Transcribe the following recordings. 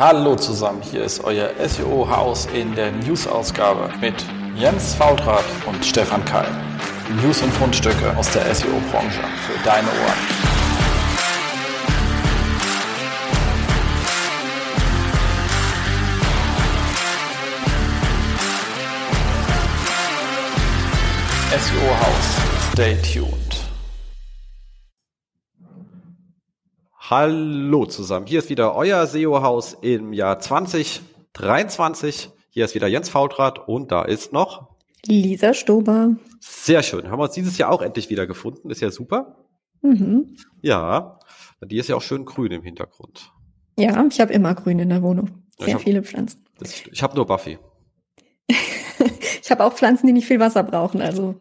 Hallo zusammen, hier ist euer SEO-Haus in der News-Ausgabe mit Jens Fautrat und Stefan Keil. News und Fundstücke aus der SEO-Branche für deine Ohren. SEO-Haus, stay tuned. Hallo zusammen, hier ist wieder euer SEO-Haus im Jahr 2023. Hier ist wieder Jens Faultrat und da ist noch Lisa Stober. Sehr schön, haben wir uns dieses Jahr auch endlich wieder gefunden, ist ja super. Mhm. Ja, die ist ja auch schön grün im Hintergrund. Ja, ich habe immer grün in der Wohnung. Sehr hab, viele Pflanzen. Das, ich habe nur Buffy. ich habe auch Pflanzen, die nicht viel Wasser brauchen, also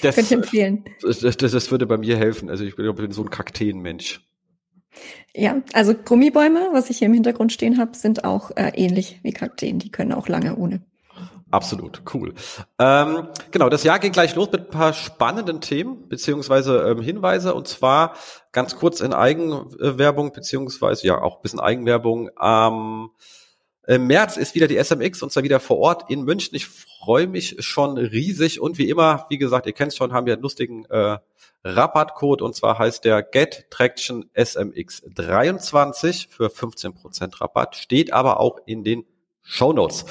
das, könnte ich empfehlen. Das, das, das, würde bei mir helfen. Also ich bin, ich bin so ein Kakteenmensch. Ja, also Gummibäume, was ich hier im Hintergrund stehen habe, sind auch äh, ähnlich wie Kakteen. Die können auch lange ohne. Absolut, cool. Ähm, genau, das Jahr geht gleich los mit ein paar spannenden Themen beziehungsweise ähm, Hinweise und zwar ganz kurz in Eigenwerbung beziehungsweise ja auch ein bisschen Eigenwerbung. Ähm, Im März ist wieder die SMX und zwar wieder vor Ort in München. Ich freue mich schon riesig und wie immer, wie gesagt, ihr kennt schon, haben wir einen lustigen äh, Rabattcode und zwar heißt der Get Traction SMX 23 für 15% Rabatt, steht aber auch in den Show Notes.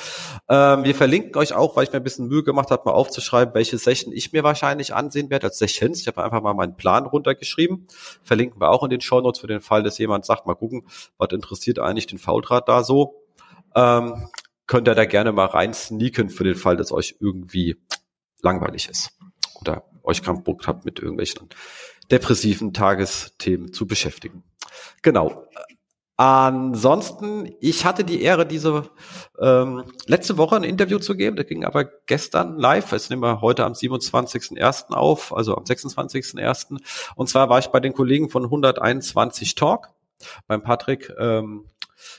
Ähm, wir verlinken euch auch, weil ich mir ein bisschen Mühe gemacht habe, mal aufzuschreiben, welche Session ich mir wahrscheinlich ansehen werde als Sessions. Ich habe einfach mal meinen Plan runtergeschrieben. Verlinken wir auch in den Show Notes für den Fall, dass jemand sagt, mal gucken, was interessiert eigentlich den Fauldraht da so. Ähm, könnt ihr da gerne mal rein sneaken für den Fall, dass euch irgendwie langweilig ist oder euch keinen Bock habt, mit irgendwelchen depressiven Tagesthemen zu beschäftigen. Genau. Ansonsten, ich hatte die Ehre, diese ähm, letzte Woche ein Interview zu geben. Das ging aber gestern live. Es nehmen wir heute am 27.01. auf, also am 26.01. Und zwar war ich bei den Kollegen von 121 Talk, beim Patrick ähm,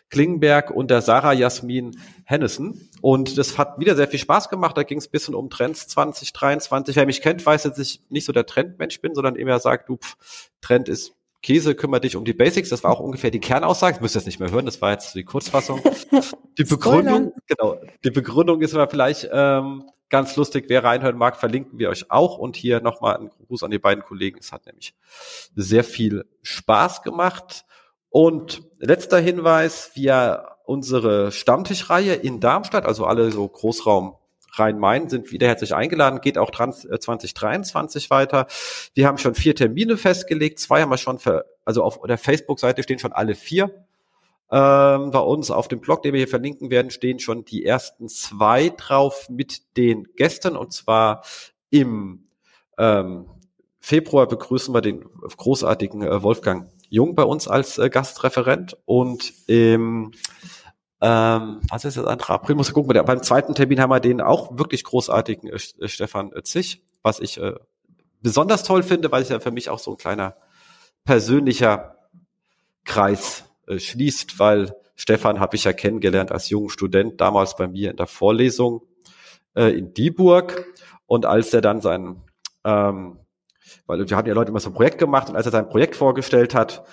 Klingenberg und der Sarah Jasmin Hennessen. Und das hat wieder sehr viel Spaß gemacht. Da ging es ein bisschen um Trends 2023. Wer mich kennt, weiß, dass ich nicht so der Trendmensch bin, sondern immer sagt, du, pff, Trend ist Käse, kümmere dich um die Basics. Das war auch ungefähr die Kernaussage. Müsst das nicht mehr hören. Das war jetzt die Kurzfassung. Die Begründung, genau. Die Begründung ist aber vielleicht ähm, ganz lustig. Wer reinhören mag, verlinken wir euch auch. Und hier nochmal ein Gruß an die beiden Kollegen. Es hat nämlich sehr viel Spaß gemacht. Und letzter Hinweis, wir unsere Stammtischreihe in Darmstadt, also alle so Großraum Rhein-Main sind wieder herzlich eingeladen, geht auch 2023 äh, weiter. Wir haben schon vier Termine festgelegt, zwei haben wir schon, für, also auf der Facebook-Seite stehen schon alle vier. Ähm, bei uns auf dem Blog, den wir hier verlinken werden, stehen schon die ersten zwei drauf mit den Gästen und zwar im ähm, Februar begrüßen wir den großartigen äh, Wolfgang Jung bei uns als äh, Gastreferent und im ähm, was ist das andere April? Muss ich gucken. Beim zweiten Termin haben wir den auch wirklich großartigen äh, äh Stefan Zich, was ich äh, besonders toll finde, weil es ja für mich auch so ein kleiner persönlicher Kreis äh, schließt, weil Stefan habe ich ja kennengelernt als jungen Student, damals bei mir in der Vorlesung äh, in Dieburg. Und als er dann sein ähm, weil wir hatten ja Leute immer so ein Projekt gemacht und als er sein Projekt vorgestellt hat,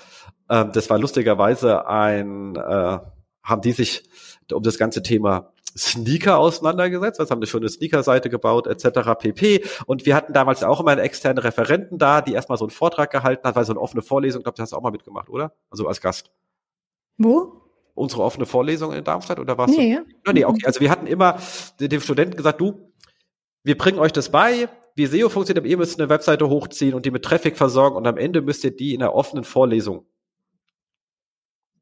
äh, das war lustigerweise ein, äh, haben die sich um das ganze Thema Sneaker auseinandergesetzt, was haben eine Sneaker-Seite gebaut, etc. pp. Und wir hatten damals auch immer einen externen Referenten da, die erstmal so einen Vortrag gehalten hat, weil so eine offene Vorlesung, glaube, das hast du auch mal mitgemacht, oder? Also als Gast. Wo? Unsere offene Vorlesung in Darmstadt oder was? Nee. Du? Nee, okay. Also wir hatten immer dem Studenten gesagt, du, wir bringen euch das bei, wie SEO funktioniert, aber ihr müsst eine Webseite hochziehen und die mit Traffic versorgen und am Ende müsst ihr die in einer offenen Vorlesung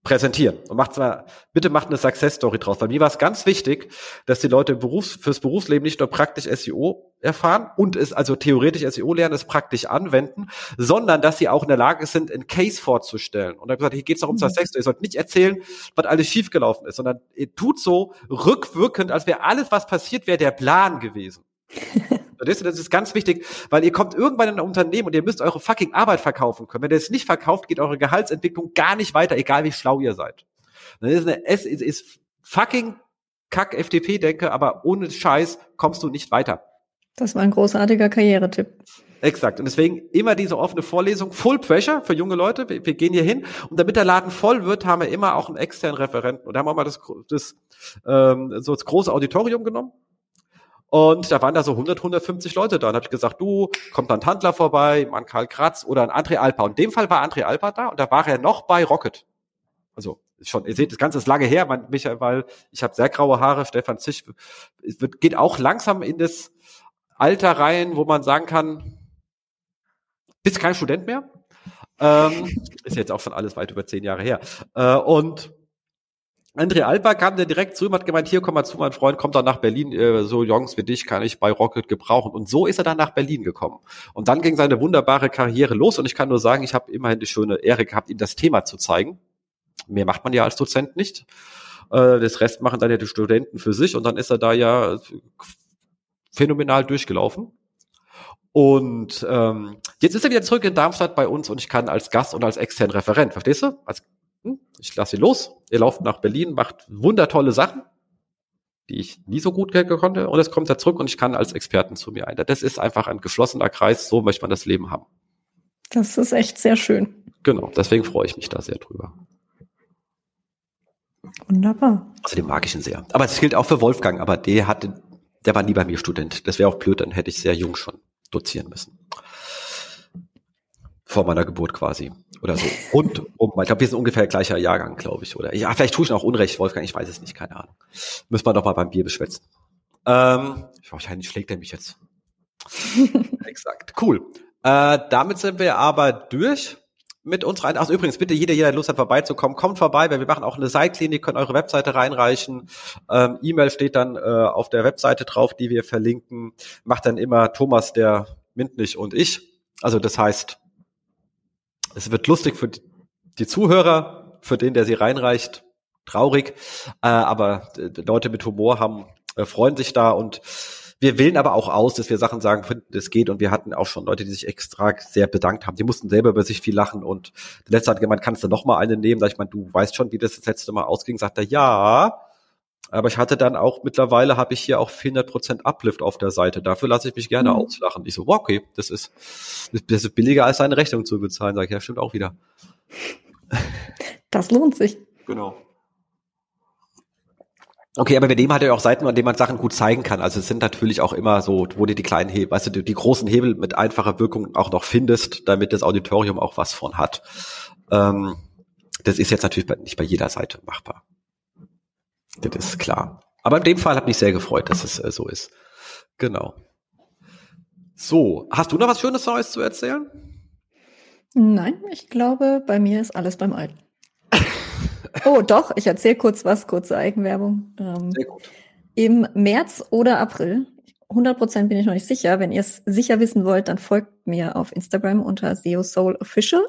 präsentieren und macht mal, bitte macht eine Success Story draus. Bei mir war es ganz wichtig, dass die Leute Berufs-, fürs Berufsleben nicht nur praktisch SEO erfahren und es also theoretisch SEO lernen, es praktisch anwenden, sondern dass sie auch in der Lage sind, einen Case vorzustellen. Und hat gesagt, hier geht es auch um mhm. Success Story. Ihr sollt nicht erzählen, was alles schiefgelaufen ist, sondern ihr tut so rückwirkend, als wäre alles, was passiert wäre, der Plan gewesen. Das ist ganz wichtig, weil ihr kommt irgendwann in ein Unternehmen und ihr müsst eure fucking Arbeit verkaufen können. Wenn ihr es nicht verkauft, geht eure Gehaltsentwicklung gar nicht weiter, egal wie schlau ihr seid. Das ist, eine, es ist, ist fucking Kack FDP denke, aber ohne Scheiß kommst du nicht weiter. Das war ein großartiger Karrieretipp. Exakt. Und deswegen immer diese offene Vorlesung, Full Pressure für junge Leute. Wir, wir, gehen hier hin. Und damit der Laden voll wird, haben wir immer auch einen externen Referenten. Und da haben wir mal das, das, ähm, so das große Auditorium genommen. Und da waren da so 100, 150 Leute da. Und habe ich gesagt, du, kommt dann ein Handler vorbei, ein Karl Kratz oder ein André Alpa. Und in dem Fall war André Alpa da und da war er noch bei Rocket. Also schon, ihr seht, das Ganze ist lange her, mein, Michael, weil ich habe sehr graue Haare, Stefan Zisch wird, geht auch langsam in das Alter rein, wo man sagen kann, bist kein Student mehr. Ähm, ist jetzt auch schon alles weit über zehn Jahre her. Äh, und André Alba kam dann direkt zu ihm, hat gemeint, hier komm mal zu, mein Freund, kommt dann nach Berlin, äh, so Jungs wie dich kann ich bei Rocket gebrauchen. Und so ist er dann nach Berlin gekommen. Und dann ging seine wunderbare Karriere los und ich kann nur sagen, ich habe immerhin die schöne Ehre gehabt, ihm das Thema zu zeigen. Mehr macht man ja als Dozent nicht. Äh, das Rest machen dann ja die Studenten für sich und dann ist er da ja phänomenal durchgelaufen. Und ähm, jetzt ist er wieder zurück in Darmstadt bei uns und ich kann als Gast und als externen Referent, verstehst du? Als, ich lasse ihn los, er läuft nach Berlin, macht wundertolle Sachen, die ich nie so gut konnte und es kommt er zurück und ich kann als Experten zu mir ein. Das ist einfach ein geschlossener Kreis, so möchte man das Leben haben. Das ist echt sehr schön. Genau, deswegen freue ich mich da sehr drüber. Wunderbar. Den mag ich ihn sehr. Aber es gilt auch für Wolfgang, aber der hatte, der war nie bei mir Student. Das wäre auch blöd, dann hätte ich sehr jung schon dozieren müssen. Vor meiner Geburt quasi. Oder so. Und um, ich glaube, wir sind ungefähr gleicher Jahrgang, glaube ich. Oder ja, vielleicht tue ich noch Unrecht, Wolfgang, ich weiß es nicht, keine Ahnung. Müssen wir doch mal beim Bier beschwätzen. Ähm, wahrscheinlich schlägt er mich jetzt. Exakt. Cool. Äh, damit sind wir aber durch mit uns rein. Also übrigens, bitte jeder, jeder Lust hat, vorbeizukommen, kommt vorbei, weil wir machen auch eine Seitklinik, könnt eure Webseite reinreichen. Ähm, E-Mail steht dann äh, auf der Webseite drauf, die wir verlinken. Macht dann immer Thomas, der Mintlich und ich. Also das heißt, es wird lustig für die Zuhörer, für den, der sie reinreicht, traurig. Äh, aber äh, Leute mit Humor haben, äh, freuen sich da und wir wählen aber auch aus, dass wir Sachen sagen, finden, das geht. Und wir hatten auch schon Leute, die sich extra sehr bedankt haben. Die mussten selber über sich viel lachen. Und der letzte hat gemeint, kannst du noch mal eine nehmen? Da ich meine, du weißt schon, wie das das letzte Mal ausging. Sagt er, ja. Aber ich hatte dann auch, mittlerweile habe ich hier auch 400% Uplift auf der Seite. Dafür lasse ich mich gerne mhm. auslachen. Ich so, wow, okay, das ist, das ist billiger als seine Rechnung zu bezahlen. Sag ich, ja, stimmt auch wieder. Das lohnt sich. Genau. Okay, aber mit dem hat er auch Seiten, an denen man Sachen gut zeigen kann. Also es sind natürlich auch immer so, wo du die kleinen Hebel, weißt du, die großen Hebel mit einfacher Wirkung auch noch findest, damit das Auditorium auch was von hat. Ähm, das ist jetzt natürlich nicht bei jeder Seite machbar. Das ist klar. Aber in dem Fall hat mich sehr gefreut, dass es äh, so ist. Genau. So, hast du noch was Schönes Neues zu erzählen? Nein, ich glaube, bei mir ist alles beim Alten. Oh, doch, ich erzähle kurz was, kurze Eigenwerbung. Ähm, Sehr gut. Im März oder April, 100 Prozent bin ich noch nicht sicher. Wenn ihr es sicher wissen wollt, dann folgt mir auf Instagram unter SEO Soul Official.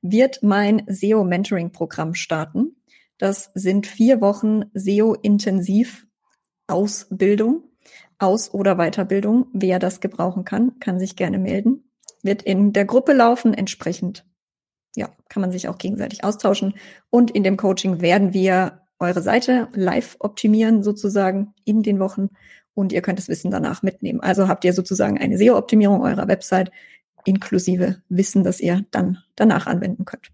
Wird mein SEO Mentoring Programm starten. Das sind vier Wochen SEO intensiv Ausbildung, Aus- oder Weiterbildung. Wer das gebrauchen kann, kann sich gerne melden. Wird in der Gruppe laufen, entsprechend ja, kann man sich auch gegenseitig austauschen. Und in dem Coaching werden wir eure Seite live optimieren, sozusagen in den Wochen. Und ihr könnt das Wissen danach mitnehmen. Also habt ihr sozusagen eine SEO-Optimierung eurer Website inklusive Wissen, das ihr dann danach anwenden könnt.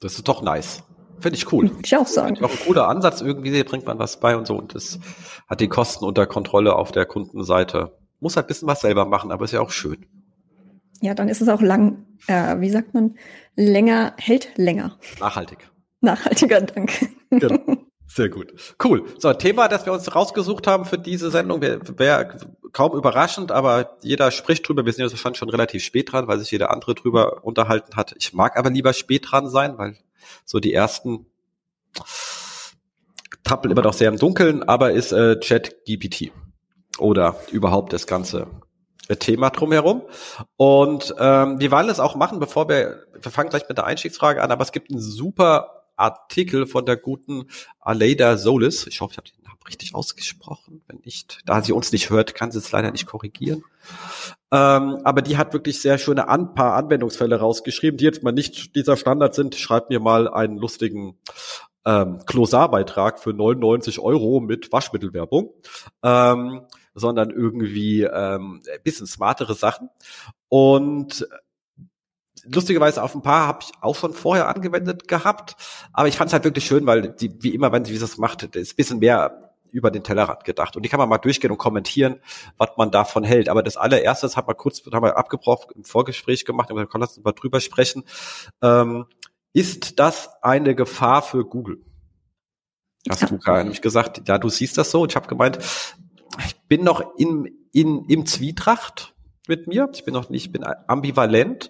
Das ist doch nice. Finde ich cool. Ich auch sagen. Auch ein cooler Ansatz. Irgendwie bringt man was bei und so. Und das hat die Kosten unter Kontrolle auf der Kundenseite. Muss halt ein bisschen was selber machen, aber ist ja auch schön. Ja, dann ist es auch lang, äh, wie sagt man, länger, hält länger. Nachhaltig. Nachhaltiger, danke. Genau. Sehr gut. Cool. So, Thema, das wir uns rausgesucht haben für diese Sendung, wäre wär kaum überraschend, aber jeder spricht drüber. Wir sind ja schon, schon relativ spät dran, weil sich jeder andere drüber unterhalten hat. Ich mag aber lieber spät dran sein, weil so die ersten tappeln immer noch sehr im Dunkeln, aber ist äh, Chat GPT oder überhaupt das ganze Thema drumherum. Und ähm, wir wollen es auch machen, bevor wir, wir fangen gleich mit der Einstiegsfrage an, aber es gibt einen super Artikel von der guten Aleida Solis. Ich hoffe, ich habe den richtig ausgesprochen. Wenn nicht, da sie uns nicht hört, kann sie es leider nicht korrigieren. Ähm, aber die hat wirklich sehr schöne ein paar Anwendungsfälle rausgeschrieben, die jetzt mal nicht dieser Standard sind. Schreibt mir mal einen lustigen ähm, Klosarbeitrag für 99 Euro mit Waschmittelwerbung. Ähm, sondern irgendwie ähm, ein bisschen smartere Sachen. Und lustigerweise auf ein paar habe ich auch schon vorher angewendet gehabt, aber ich fand es halt wirklich schön, weil die, wie immer, wenn sie das macht, ist ein bisschen mehr über den Tellerrand gedacht. Und die kann man mal durchgehen und kommentieren, was man davon hält. Aber das allererste, das hat man kurz, haben wir abgebrochen, im Vorgespräch gemacht, wir können mal drüber sprechen. Ähm, ist das eine Gefahr für Google? Hast ja. du gerade nämlich gesagt, ja, du siehst das so. Und ich habe gemeint, ich bin noch in, in, im Zwietracht mit mir. Ich bin noch nicht, ich bin ambivalent,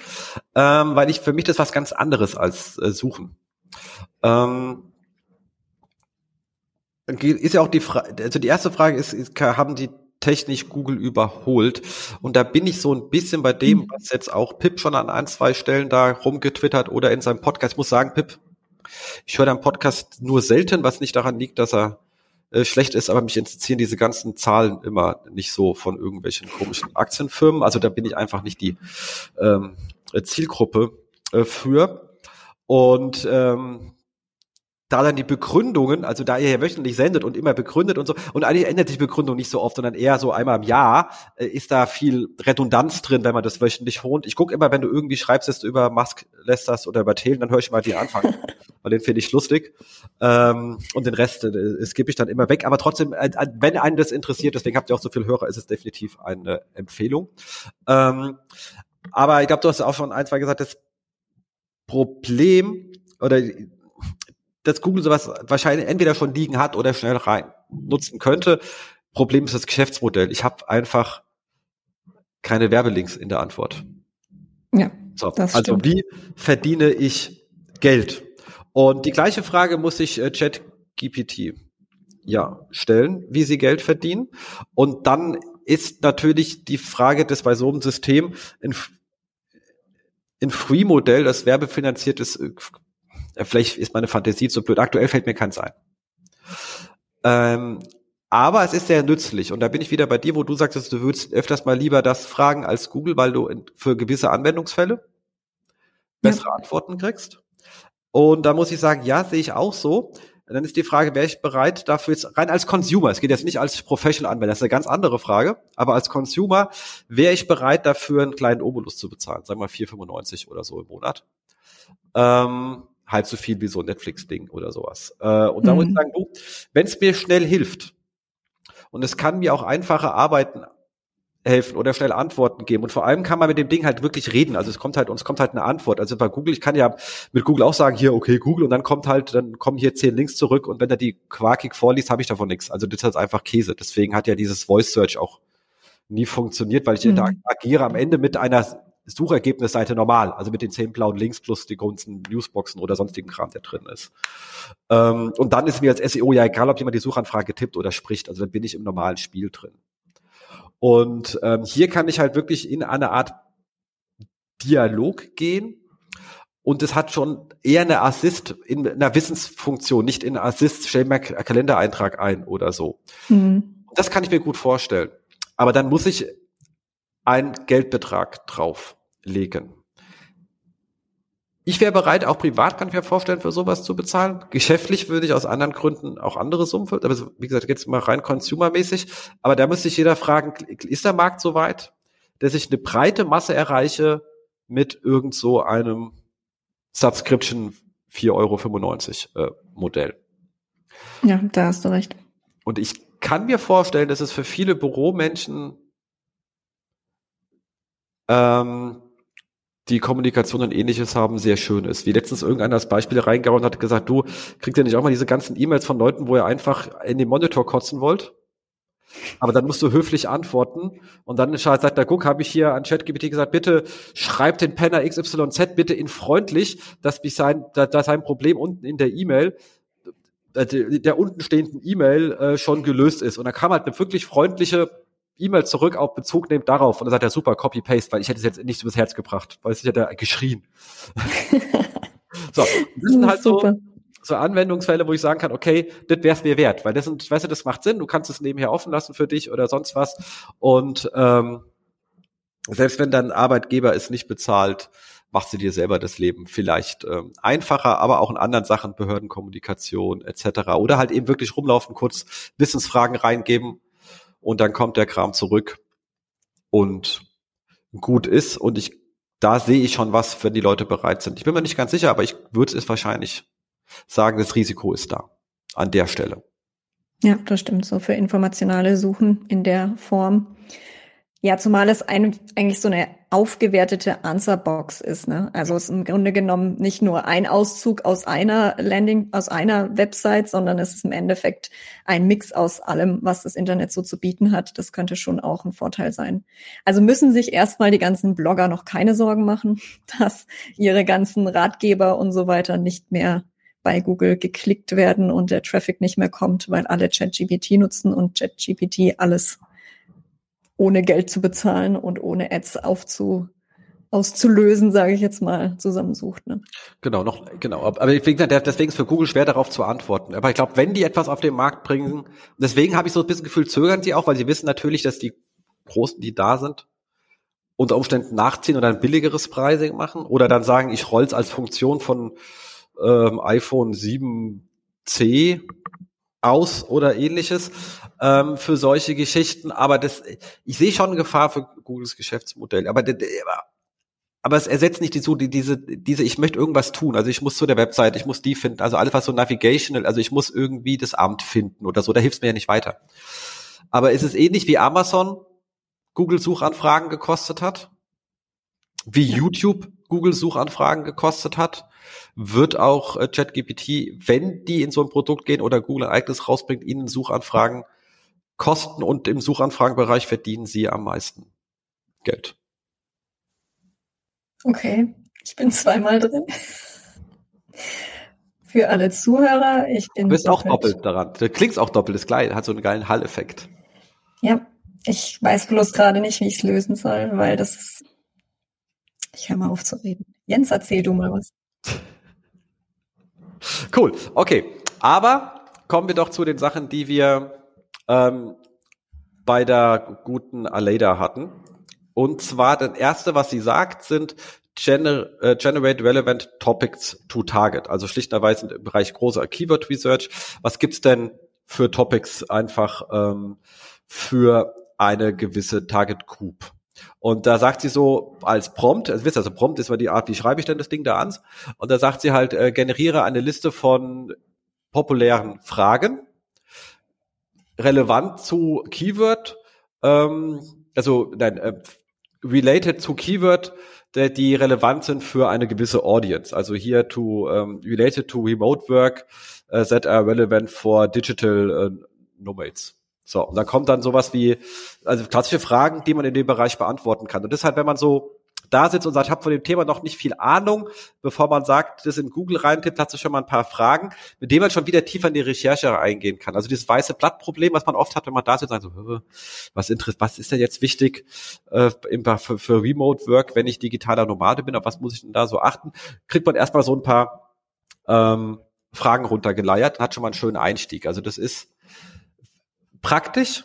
ähm, weil ich für mich das was ganz anderes als äh, suchen. Ähm, ist ja auch die Frage, also die erste Frage ist, ist, haben die technisch Google überholt? Und da bin ich so ein bisschen bei dem, mhm. was jetzt auch Pip schon an ein, zwei Stellen da rumgetwittert oder in seinem Podcast. Ich muss sagen, Pip, ich höre deinen Podcast nur selten, was nicht daran liegt, dass er äh, schlecht ist, aber mich interessieren diese ganzen Zahlen immer nicht so von irgendwelchen komischen Aktienfirmen. Also da bin ich einfach nicht die ähm, Zielgruppe äh, für. Und ähm, da dann die Begründungen, also da ihr ja wöchentlich sendet und immer begründet und so, und eigentlich ändert sich die Begründung nicht so oft, sondern eher so einmal im Jahr, äh, ist da viel Redundanz drin, wenn man das wöchentlich holt. Ich gucke immer, wenn du irgendwie schreibst, du über Musk lästerst oder über Thelen, dann höre ich mal die Anfang, weil den finde ich lustig. Ähm, und den Rest äh, skippe ich dann immer weg. Aber trotzdem, äh, äh, wenn einen das interessiert, deswegen habt ihr auch so viel Hörer, ist es definitiv eine Empfehlung. Ähm, aber ich glaube, du hast auch schon ein, zwei gesagt, das Problem oder dass Google sowas wahrscheinlich entweder schon liegen hat oder schnell rein nutzen könnte. Problem ist das Geschäftsmodell. Ich habe einfach keine Werbelinks in der Antwort. Ja. So, also stimmt. wie verdiene ich Geld? Und die gleiche Frage muss ich äh, ChatGPT ja stellen, wie sie Geld verdienen. Und dann ist natürlich die Frage, dass bei so einem System ein, ein Free-Modell, das werbefinanziert ist, äh, Vielleicht ist meine Fantasie zu blöd. Aktuell fällt mir keins ein. Ähm, aber es ist sehr nützlich. Und da bin ich wieder bei dir, wo du sagst, du würdest öfters mal lieber das fragen als Google, weil du für gewisse Anwendungsfälle bessere ja. Antworten kriegst. Und da muss ich sagen, ja, sehe ich auch so. Dann ist die Frage, wäre ich bereit dafür jetzt rein als Consumer, es geht jetzt nicht als Professional-Anwender, das ist eine ganz andere Frage, aber als Consumer wäre ich bereit dafür einen kleinen Obolus zu bezahlen, sagen wir mal 4,95 oder so im Monat. Ähm, halb so viel wie so ein Netflix-Ding oder sowas. Äh, und da mhm. muss ich mhm. sagen, du, wenn es mir schnell hilft und es kann mir auch einfache Arbeiten helfen oder schnell Antworten geben. Und vor allem kann man mit dem Ding halt wirklich reden. Also es kommt halt, uns kommt halt eine Antwort. Also bei Google, ich kann ja mit Google auch sagen, hier, okay, Google, und dann kommt halt, dann kommen hier zehn Links zurück und wenn er die quakig vorliest, habe ich davon nichts. Also das ist halt einfach Käse. Deswegen hat ja dieses Voice Search auch nie funktioniert, weil ich mhm. interagiere am Ende mit einer Suchergebnisseite normal, also mit den zehn blauen Links plus die ganzen Newsboxen oder sonstigen Kram, der drin ist. Ähm, und dann ist mir als SEO ja egal, ob jemand die Suchanfrage tippt oder spricht, also dann bin ich im normalen Spiel drin. Und ähm, hier kann ich halt wirklich in eine Art Dialog gehen. Und es hat schon eher eine Assist in einer Wissensfunktion, nicht in Assist, stell mir einen Kalendereintrag ein oder so. Mhm. Das kann ich mir gut vorstellen. Aber dann muss ich einen Geldbetrag drauflegen. Ich wäre bereit, auch privat kann ich mir vorstellen, für sowas zu bezahlen. Geschäftlich würde ich aus anderen Gründen auch andere Summen, aber wie gesagt, jetzt mal rein consumermäßig. Aber da müsste sich jeder fragen, ist der Markt so weit, dass ich eine breite Masse erreiche mit irgend so einem Subscription 4,95 Euro äh, Modell? Ja, da hast du recht. Und ich kann mir vorstellen, dass es für viele Büromenschen ähm, die Kommunikation und ähnliches haben, sehr schön ist. Wie letztens irgendeiner als Beispiel reingehauen hat gesagt, du kriegst ja nicht auch mal diese ganzen E-Mails von Leuten, wo ihr einfach in den Monitor kotzen wollt? Aber dann musst du höflich antworten und dann sagt er, guck, habe ich hier an ChatGPT gesagt, bitte schreib den Penner XYZ bitte in freundlich, dass, mich sein, dass sein Problem unten in der E-Mail äh, der unten stehenden E-Mail äh, schon gelöst ist. Und da kam halt eine wirklich freundliche E-Mail zurück auf Bezug nimmt darauf und dann sagt er super Copy-Paste, weil ich hätte es jetzt nicht übers Herz gebracht, weil ich hätte geschrien. so, das sind halt so, so Anwendungsfälle, wo ich sagen kann, okay, das wäre es mir wert, weil das sind, weißt du, das macht Sinn, du kannst es nebenher offen lassen für dich oder sonst was und ähm, selbst wenn dein Arbeitgeber es nicht bezahlt, macht sie dir selber das Leben vielleicht ähm, einfacher, aber auch in anderen Sachen, Behördenkommunikation etc. Oder halt eben wirklich rumlaufen, kurz Wissensfragen reingeben und dann kommt der Kram zurück und gut ist. Und ich, da sehe ich schon was, wenn die Leute bereit sind. Ich bin mir nicht ganz sicher, aber ich würde es wahrscheinlich sagen, das Risiko ist da an der Stelle. Ja, das stimmt. So für informationale Suchen in der Form ja, zumal es ein, eigentlich so eine aufgewertete Answerbox ist. Ne? Also es ist im Grunde genommen nicht nur ein Auszug aus einer Landing, aus einer Website, sondern es ist im Endeffekt ein Mix aus allem, was das Internet so zu bieten hat. Das könnte schon auch ein Vorteil sein. Also müssen sich erstmal die ganzen Blogger noch keine Sorgen machen, dass ihre ganzen Ratgeber und so weiter nicht mehr bei Google geklickt werden und der Traffic nicht mehr kommt, weil alle ChatGPT nutzen und ChatGPT alles ohne Geld zu bezahlen und ohne Ads aufzu, auszulösen, sage ich jetzt mal, zusammensucht. Ne? Genau, noch, genau. Aber deswegen ist es für Google schwer darauf zu antworten. Aber ich glaube, wenn die etwas auf den Markt bringen, deswegen habe ich so ein bisschen Gefühl, zögern sie auch, weil sie wissen natürlich, dass die Großen, die da sind, unter Umständen nachziehen oder ein billigeres Pricing machen oder dann sagen, ich roll's als Funktion von ähm, iPhone 7C aus oder ähnliches ähm, für solche Geschichten. Aber das, ich sehe schon eine Gefahr für Googles Geschäftsmodell. Aber, aber es ersetzt nicht die, so die, diese, diese, ich möchte irgendwas tun. Also ich muss zu der Website, ich muss die finden. Also alles, was so navigational, also ich muss irgendwie das Amt finden oder so. Da hilft es mir ja nicht weiter. Aber ist es ähnlich wie Amazon Google Suchanfragen gekostet hat? Wie YouTube Google Suchanfragen gekostet hat? Wird auch äh, ChatGPT, wenn die in so ein Produkt gehen oder Google ein eigenes rausbringt, ihnen Suchanfragen kosten und im Suchanfragenbereich verdienen sie am meisten Geld. Okay, ich bin zweimal drin. Für alle Zuhörer, ich bin. Du bist doppelt. auch doppelt daran. Du klingst auch doppelt, ist geil, hat so einen geilen Hall-Effekt. Ja, ich weiß bloß gerade nicht, wie ich es lösen soll, weil das ist. Ich höre mal auf zu reden. Jens, erzähl du mal was. Cool, okay. Aber kommen wir doch zu den Sachen, die wir ähm, bei der guten Aleda hatten. Und zwar das erste, was sie sagt, sind Gener äh, Generate Relevant Topics to Target. Also schlichterweise im Bereich großer Keyword Research. Was gibt's denn für Topics einfach ähm, für eine gewisse Target Group? Und da sagt sie so als Prompt, also wisst ihr, also Prompt ist mal die Art, wie schreibe ich denn das Ding da an? Und da sagt sie halt, äh, generiere eine Liste von populären Fragen, relevant zu Keyword, ähm, also nein, äh, related zu Keyword, der, die relevant sind für eine gewisse Audience. Also hier to um, related to remote work uh, that are relevant for digital uh, nomads. So, und da kommt dann sowas wie, also klassische Fragen, die man in dem Bereich beantworten kann. Und deshalb, wenn man so da sitzt und sagt, ich habe von dem Thema noch nicht viel Ahnung, bevor man sagt, das in Google reintippt, hat sich schon mal ein paar Fragen, mit denen man schon wieder tiefer in die Recherche eingehen kann. Also dieses weiße Blattproblem, was man oft hat, wenn man da sitzt und sagt, so, was, was ist denn jetzt wichtig äh, für, für Remote Work, wenn ich digitaler Nomade bin, auf was muss ich denn da so achten, kriegt man erstmal so ein paar ähm, Fragen runtergeleiert, hat schon mal einen schönen Einstieg. Also das ist praktisch,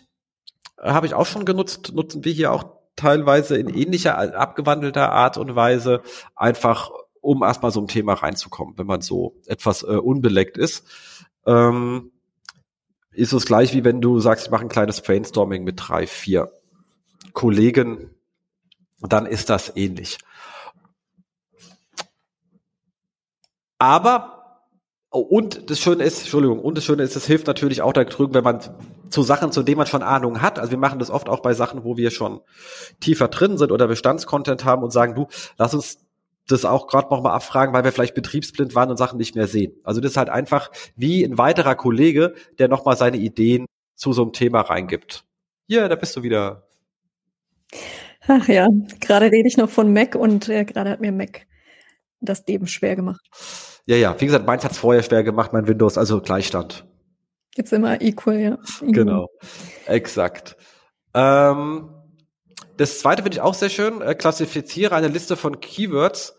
äh, habe ich auch schon genutzt, nutzen wir hier auch teilweise in ähnlicher, abgewandelter Art und Weise, einfach um erstmal so ein Thema reinzukommen, wenn man so etwas äh, unbeleckt ist. Ähm, ist es gleich wie wenn du sagst, ich mache ein kleines Brainstorming mit drei, vier Kollegen, dann ist das ähnlich. Aber Oh, und das Schöne ist, Entschuldigung, und das Schöne ist, es hilft natürlich auch da drüben, wenn man zu Sachen, zu denen man schon Ahnung hat. Also wir machen das oft auch bei Sachen, wo wir schon tiefer drin sind oder Bestandscontent haben und sagen, du, lass uns das auch gerade nochmal abfragen, weil wir vielleicht betriebsblind waren und Sachen nicht mehr sehen. Also das ist halt einfach wie ein weiterer Kollege, der nochmal seine Ideen zu so einem Thema reingibt. Ja, da bist du wieder. Ach ja, gerade rede ich noch von Mac und äh, gerade hat mir Mac das Leben schwer gemacht. Ja, ja, wie gesagt, meins hat es vorher schwer gemacht, mein Windows, also Gleichstand. Jetzt immer equal, ja. Equal. Genau, exakt. Ähm, das zweite finde ich auch sehr schön. Äh, klassifiziere eine Liste von Keywords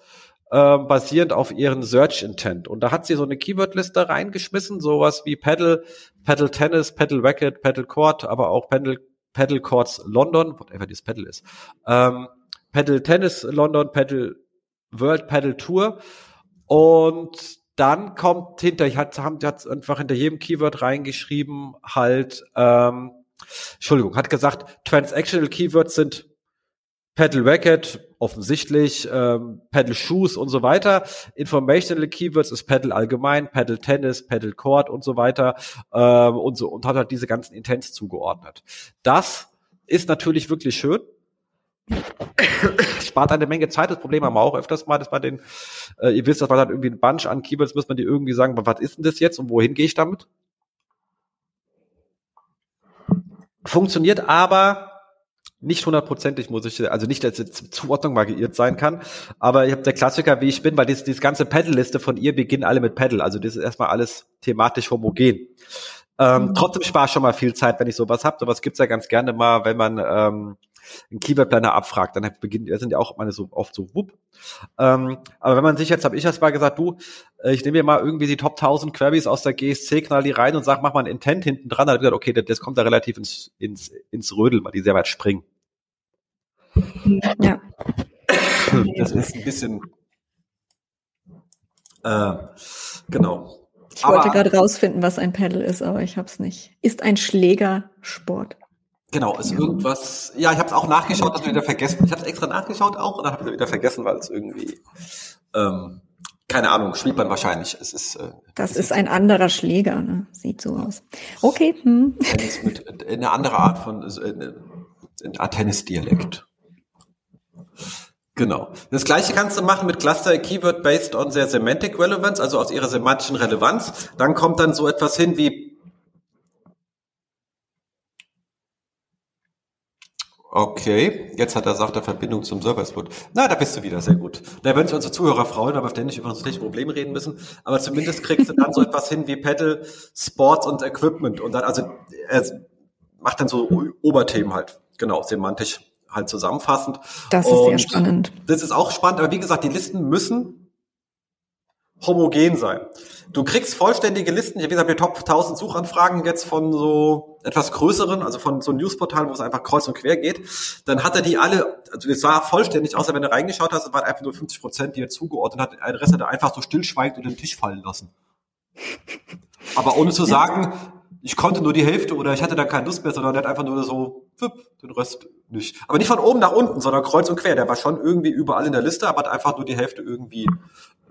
äh, basierend auf ihren Search Intent. Und da hat sie so eine Keyword-Liste reingeschmissen, sowas wie Paddle, Paddle Tennis, Paddle Racket, Paddle Court, aber auch Paddle, Paddle Courts London, whatever dieses Paddle ist. Ähm, Paddle Tennis London, Paddle World Paddle Tour und dann kommt hinter, ich hat, haben, hat einfach hinter jedem Keyword reingeschrieben, halt ähm, Entschuldigung, hat gesagt, Transactional Keywords sind Pedal Racket, offensichtlich, ähm, Pedal Shoes und so weiter. Informational Keywords ist Pedal allgemein, Pedal Tennis, Pedal Court und so weiter ähm, und so und hat halt diese ganzen Intents zugeordnet. Das ist natürlich wirklich schön. Spart eine Menge Zeit. Das Problem haben wir auch öfters mal, dass man den, äh, ihr wisst, dass man hat irgendwie ein Bunch an Keywords, muss man die irgendwie sagen, was ist denn das jetzt und wohin gehe ich damit? Funktioniert aber nicht hundertprozentig, muss ich, also nicht, dass jetzt Zuordnung variiert sein kann, aber ich habe der Klassiker, wie ich bin, weil diese, ganze Pedal-Liste von ihr beginnen alle mit Pedal, also das ist erstmal alles thematisch homogen. Ähm, mhm. Trotzdem spare ich schon mal viel Zeit, wenn ich sowas habe. Sowas gibt's ja ganz gerne mal, wenn man ähm, einen Keyword-Planner abfragt, dann beginnt, das sind ja auch meine so oft so wupp. Ähm, aber wenn man sich jetzt, habe ich erst mal gesagt, du, äh, ich nehme mir mal irgendwie die Top 1000 Queries aus der GSC, knall die rein und sag, mach mal ein Intent hinten dran. Dann habe ich gesagt, okay, das, das kommt da relativ ins, ins, ins Rödel, weil die sehr weit springen. Ja. Das ist ein bisschen, äh, genau. Ich aber, wollte gerade rausfinden, was ein Pedal ist, aber ich habe es nicht. Ist ein Schlägersport. Genau, ist irgendwas. Ja, ich habe es auch nachgeschaut, das wieder vergessen. Ich habe es extra nachgeschaut auch und dann habe ich wieder vergessen, weil es irgendwie ähm, keine Ahnung, spielt man wahrscheinlich. Es ist. Äh, das ist ein anderer Schläger, ne? Sieht so aus. Okay. Hm. Mit, eine andere Art von äh, ein Tennis-Dialekt. Genau. Das gleiche kannst du machen mit Cluster Keyword based on their semantic relevance, also aus ihrer semantischen Relevanz. Dann kommt dann so etwas hin wie Okay, jetzt hat er sagt der Verbindung zum Server ist gut. Na, da bist du wieder, sehr gut. Da würden sich unsere Zuhörer freuen, weil wir ständig über unsere technischen Probleme reden müssen. Aber zumindest kriegst du dann so etwas hin wie Pedal, Sports und Equipment. Und dann, also er macht dann so Oberthemen halt, genau, semantisch halt zusammenfassend. Das ist und sehr spannend. Das ist auch spannend, aber wie gesagt, die Listen müssen homogen sein. Du kriegst vollständige Listen. Ich habe gesagt, wir Top 1000 Suchanfragen jetzt von so etwas größeren, also von so Newsportalen, wo es einfach kreuz und quer geht. Dann hat er die alle, also es sah vollständig, außer wenn du reingeschaut hast, es waren einfach nur 50 Prozent, die er zugeordnet hat. Ein Rest hat er einfach so stillschweigend unter den Tisch fallen lassen. Aber ohne zu sagen, ich konnte nur die Hälfte oder ich hatte da keine Lust mehr, sondern der hat einfach nur so, den Rest nicht. Aber nicht von oben nach unten, sondern kreuz und quer. Der war schon irgendwie überall in der Liste, aber hat einfach nur die Hälfte irgendwie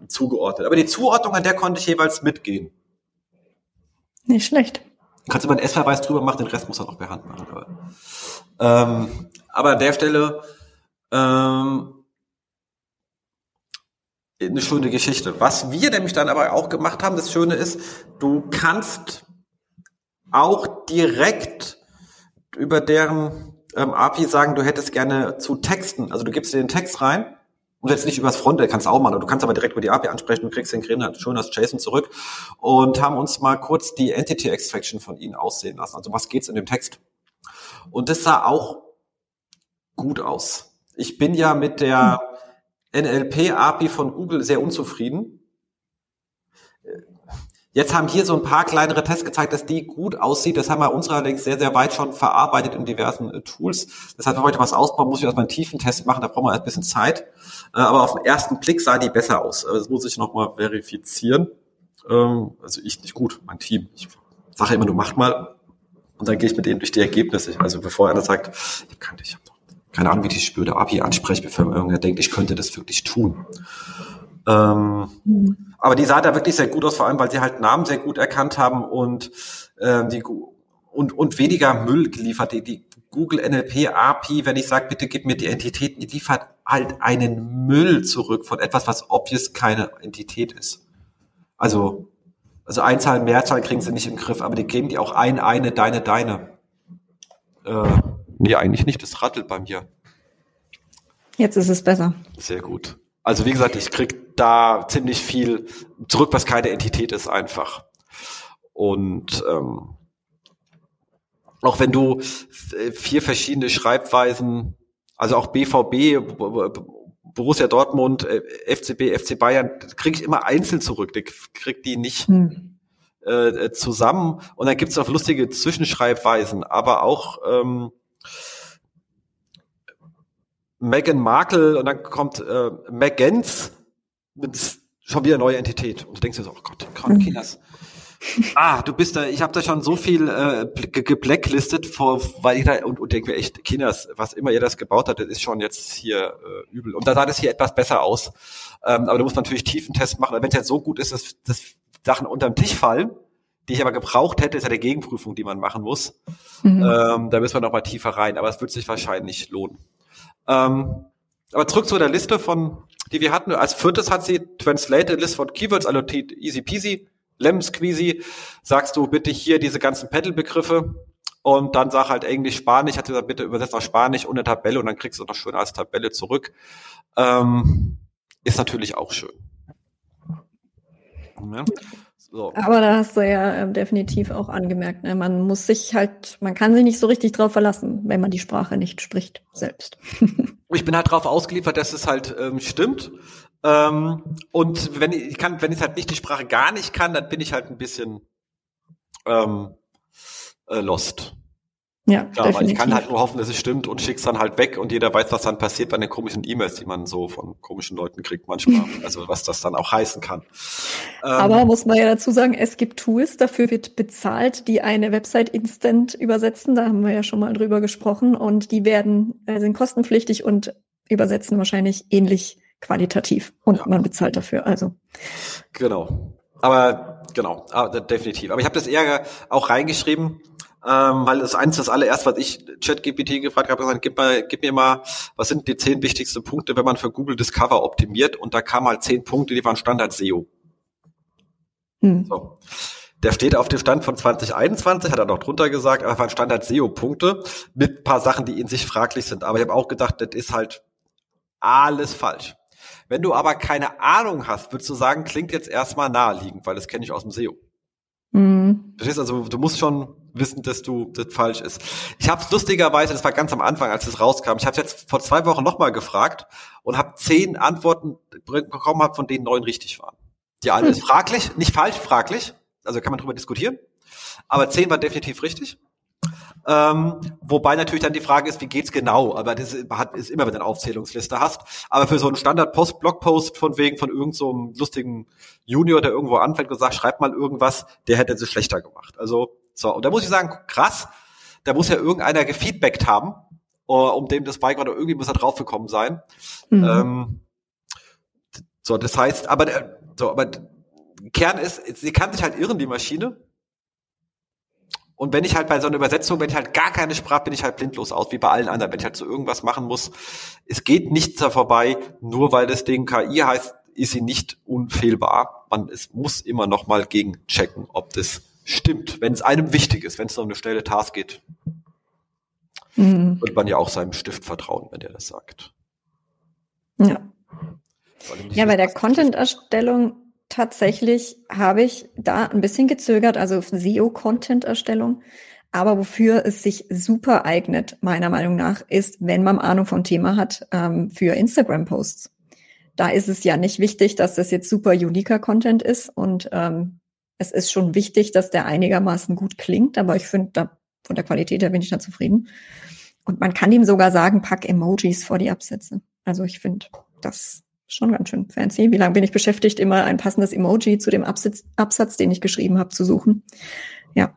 zugeordnet. Aber die Zuordnung, an der konnte ich jeweils mitgehen. Nicht schlecht. Kannst du mal einen S-Verweis drüber machen, den Rest muss er noch per Hand machen. Aber, ähm, aber an der Stelle ähm, eine schöne Geschichte. Was wir nämlich dann aber auch gemacht haben, das Schöne ist, du kannst auch direkt über deren ähm, API sagen, du hättest gerne zu Texten. Also du gibst dir den Text rein und jetzt nicht übers Frontend, kannst du auch machen, du kannst aber direkt über die API ansprechen und kriegst den Creme schön als JSON zurück und haben uns mal kurz die Entity Extraction von ihnen aussehen lassen. Also was geht's in dem Text? Und das sah auch gut aus. Ich bin ja mit der NLP API von Google sehr unzufrieden Jetzt haben hier so ein paar kleinere Tests gezeigt, dass die gut aussieht. Das haben wir uns allerdings sehr, sehr weit schon verarbeitet in diversen äh, Tools. Deshalb, wenn wir heute was ausbauen, muss ich erstmal einen tiefen Test machen. Da brauchen wir ein bisschen Zeit. Äh, aber auf den ersten Blick sah die besser aus. Das muss ich nochmal verifizieren. Ähm, also ich nicht gut, mein Team. Ich sage immer nur, macht mal. Und dann gehe ich mit denen durch die Ergebnisse. Also bevor einer sagt, ich kann dich, keine Ahnung, wie die spüre API anspreche, bevor irgendwer denkt, ich könnte das wirklich tun. Ähm, mhm. Aber die sah da wirklich sehr gut aus, vor allem weil sie halt Namen sehr gut erkannt haben und äh, die und, und weniger Müll geliefert. Die, die Google NLP API, wenn ich sage, bitte gib mir die Entitäten, die liefert halt einen Müll zurück von etwas, was obvious keine Entität ist. Also, also Einzahl, Mehrzahl kriegen sie nicht im Griff, aber die geben die auch ein, eine, deine, deine. Äh, nee, eigentlich nicht, das rattelt bei mir. Jetzt ist es besser. Sehr gut. Also wie gesagt, ich krieg da ziemlich viel zurück, was keine Entität ist einfach. Und ähm, auch wenn du vier verschiedene Schreibweisen, also auch BVB, Borussia Dortmund, FCB, FC Bayern, kriege ich immer einzeln zurück. Ich krieg die nicht hm. äh, zusammen. Und dann gibt es auch lustige Zwischenschreibweisen, aber auch ähm, Meghan Markle und dann kommt äh, Megans mit schon wieder neue Entität. Und du denkst dir so, oh Gott, Kinders, Ah, du bist da, ich habe da schon so viel äh, geblacklistet, vor, weil ich da und, und denke mir echt, Kinders, was immer ihr das gebaut habt, das ist schon jetzt hier äh, übel. Und da sah das hier etwas besser aus. Ähm, aber da muss man natürlich Tiefentest machen. Wenn es jetzt so gut ist, dass, dass Sachen unterm Tisch fallen, die ich aber gebraucht hätte, ist ja die Gegenprüfung, die man machen muss. Mhm. Ähm, da müssen wir noch mal tiefer rein, aber es wird sich wahrscheinlich lohnen. Ähm, aber zurück zu der Liste von, die wir hatten. Als viertes hat sie Translated List von Keywords, also easy peasy, lemon squeezy. Sagst du bitte hier diese ganzen Pedal-Begriffe und dann sag halt Englisch, Spanisch. Hat sie gesagt, bitte übersetzt nach Spanisch und eine Tabelle und dann kriegst du noch schön als Tabelle zurück. Ähm, ist natürlich auch schön. Ja. So. Aber da hast du ja äh, definitiv auch angemerkt, ne? man muss sich halt, man kann sich nicht so richtig drauf verlassen, wenn man die Sprache nicht spricht selbst. ich bin halt drauf ausgeliefert, dass es halt ähm, stimmt. Ähm, und wenn ich, ich kann, wenn ich halt nicht die Sprache gar nicht kann, dann bin ich halt ein bisschen ähm, äh, lost. Ja, Klar, definitiv. aber ich kann halt nur hoffen, dass es stimmt und schick's dann halt weg und jeder weiß, was dann passiert bei den komischen E-Mails, die man so von komischen Leuten kriegt manchmal. also was das dann auch heißen kann. Aber ähm, muss man ja dazu sagen, es gibt Tools, dafür wird bezahlt, die eine Website instant übersetzen. Da haben wir ja schon mal drüber gesprochen und die werden, äh, sind kostenpflichtig und übersetzen wahrscheinlich ähnlich qualitativ und ja. man bezahlt dafür. Also. Genau. Aber genau, ah, definitiv. Aber ich habe das eher auch reingeschrieben, ähm, weil das eins das allererst, was ich ChatGPT gefragt habe, gesagt, gib, mal, gib mir mal, was sind die zehn wichtigsten Punkte, wenn man für Google Discover optimiert? Und da kamen halt zehn Punkte, die waren Standard SEO. Hm. So. Der steht auf dem Stand von 2021, hat er noch drunter gesagt, aber waren Standard SEO-Punkte mit paar Sachen, die in sich fraglich sind. Aber ich habe auch gedacht, das ist halt alles falsch. Wenn du aber keine Ahnung hast, würdest du sagen, klingt jetzt erstmal naheliegend, weil das kenne ich aus dem SEO. Mhm. Verstehst also, du musst schon wissen, dass du das falsch ist. Ich habe es lustigerweise, das war ganz am Anfang, als es rauskam, ich habe es jetzt vor zwei Wochen nochmal gefragt und habe zehn Antworten bekommen, hab, von denen neun richtig waren. Die eine hm. ist fraglich, nicht falsch, fraglich, also kann man drüber diskutieren, aber zehn war definitiv richtig. Ähm, wobei natürlich dann die Frage ist, wie geht's genau? Aber das ist immer, wenn du eine Aufzählungsliste hast. Aber für so einen Standard-Post-Blogpost von wegen von irgendeinem so lustigen Junior, der irgendwo anfängt und sagt, schreib mal irgendwas, der hätte es schlechter gemacht. Also, so. Und da muss ich sagen, krass, da muss ja irgendeiner gefeedbackt haben, uh, um dem das beigebracht oder irgendwie muss er draufgekommen sein. Mhm. Ähm, so, das heißt, aber, der, so, aber Kern ist, sie kann sich halt irren, die Maschine. Und wenn ich halt bei so einer Übersetzung, wenn ich halt gar keine Sprache, bin ich halt blindlos aus, wie bei allen anderen. Wenn ich halt so irgendwas machen muss, es geht nichts da vorbei, nur weil das Ding KI heißt, ist sie nicht unfehlbar. Man, es muss immer noch mal gegenchecken, ob das stimmt, wenn es einem wichtig ist, wenn es um eine schnelle Task geht. Mhm. Wird man ja auch seinem Stift vertrauen, wenn der das sagt. Ja. Ja, bei der Content-Erstellung tatsächlich habe ich da ein bisschen gezögert, also SEO-Content-Erstellung. Aber wofür es sich super eignet, meiner Meinung nach, ist, wenn man Ahnung vom Thema hat, ähm, für Instagram-Posts. Da ist es ja nicht wichtig, dass das jetzt super uniker Content ist und ähm, es ist schon wichtig, dass der einigermaßen gut klingt, aber ich finde, da, von der Qualität her bin ich da zufrieden. Und man kann ihm sogar sagen, pack Emojis vor die Absätze. Also ich finde, das schon ganz schön fancy. Wie lange bin ich beschäftigt, immer ein passendes Emoji zu dem Absatz, Absatz den ich geschrieben habe, zu suchen? Ja.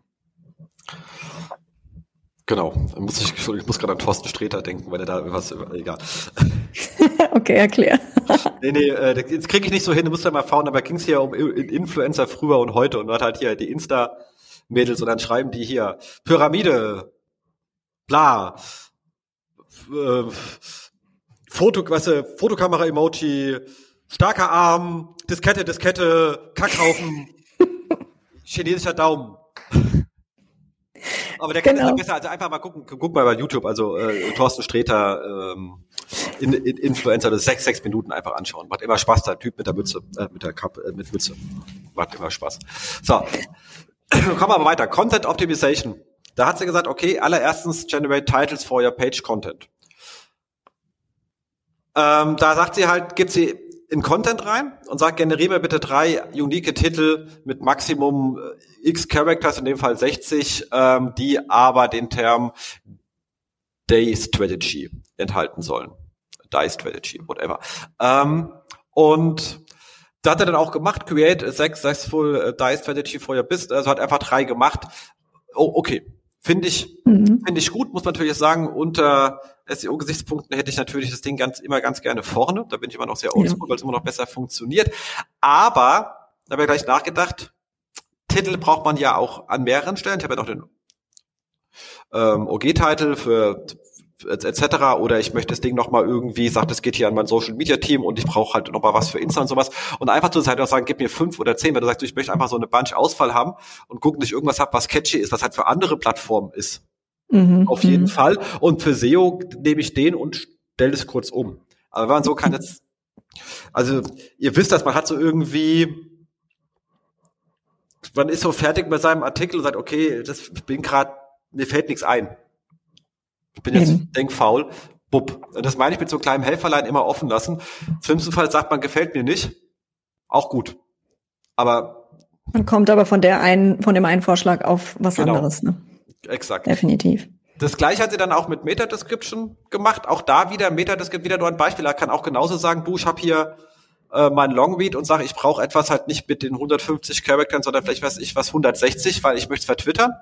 Genau. Muss ich, ich muss gerade an Thorsten Sträter denken, weil er da was, egal. okay, erklär. nee, nee, äh, jetzt kriege ich nicht so hin, du musst ja mal fahren, aber ging es hier um Influencer früher und heute und man hat halt hier die Insta-Mädels und dann schreiben die hier Pyramide, bla, äh, Foto, weißt du, Fotokamera-Emoji, starker Arm, Diskette, Diskette, Kackhaufen, chinesischer Daumen. Aber der kann genau. das besser, also einfach mal gucken, guck mal bei YouTube, also äh, Thorsten Sträter, ähm, in, in, Influencer, das sechs, sechs Minuten einfach anschauen. Macht immer Spaß, der Typ mit der Mütze, äh, mit der Kappe, äh, mit Mütze. Macht immer Spaß. So, kommen wir aber weiter. Content Optimization. Da hat sie gesagt, okay, allererstens generate titles for your page content. Ähm, da sagt sie halt, gibt sie in Content rein und sagt, generiere mir bitte drei unique Titel mit Maximum äh, x Characters, in dem Fall 60, ähm, die aber den Term Day Strategy enthalten sollen. Die Strategy, whatever. Ähm, und da hat er dann auch gemacht, create a successful äh, DICE strategy for your business, also hat einfach drei gemacht. Oh, okay. Finde ich, mhm. finde ich gut, muss man natürlich sagen, unter SEO-Gesichtspunkten hätte ich natürlich das Ding ganz, immer ganz gerne vorne. Da bin ich immer noch sehr oldschool, ja. weil es immer noch besser funktioniert. Aber, da habe ich gleich nachgedacht, Titel braucht man ja auch an mehreren Stellen. Ich habe ja noch den ähm, OG-Titel für etc. Oder ich möchte das Ding nochmal irgendwie, sagt, es geht hier an mein Social Media Team und ich brauche halt nochmal was für Insta und sowas. Und einfach zur Zeit auch sagen, gib mir fünf oder zehn, weil du sagst, ich möchte einfach so eine Bunch Ausfall haben und gucken, dass ich irgendwas habe, was catchy ist, was halt für andere Plattformen ist. Mhm. Auf jeden mhm. Fall. Und für SEO nehme ich den und stelle das kurz um. Aber wenn man so kann jetzt, also ihr wisst das, man hat so irgendwie, man ist so fertig mit seinem Artikel und sagt, okay, das bin gerade, mir fällt nichts ein. Ich bin jetzt mhm. denkfaul. Bub. Das meine ich mit so kleinem Helferlein immer offen lassen. Im schlimmsten Fall sagt man, gefällt mir nicht. Auch gut. Aber. Man kommt aber von der einen, von dem einen Vorschlag auf was genau. anderes, ne? Exakt. Definitiv. Das gleiche hat sie dann auch mit Meta-Description gemacht. Auch da wieder, Meta-Description, wieder nur ein Beispiel. Er kann auch genauso sagen, du, ich habe hier äh, mein Longread und sage, ich brauche etwas halt nicht mit den 150 Charakteren, sondern vielleicht weiß ich was 160, weil ich möchte es vertwittern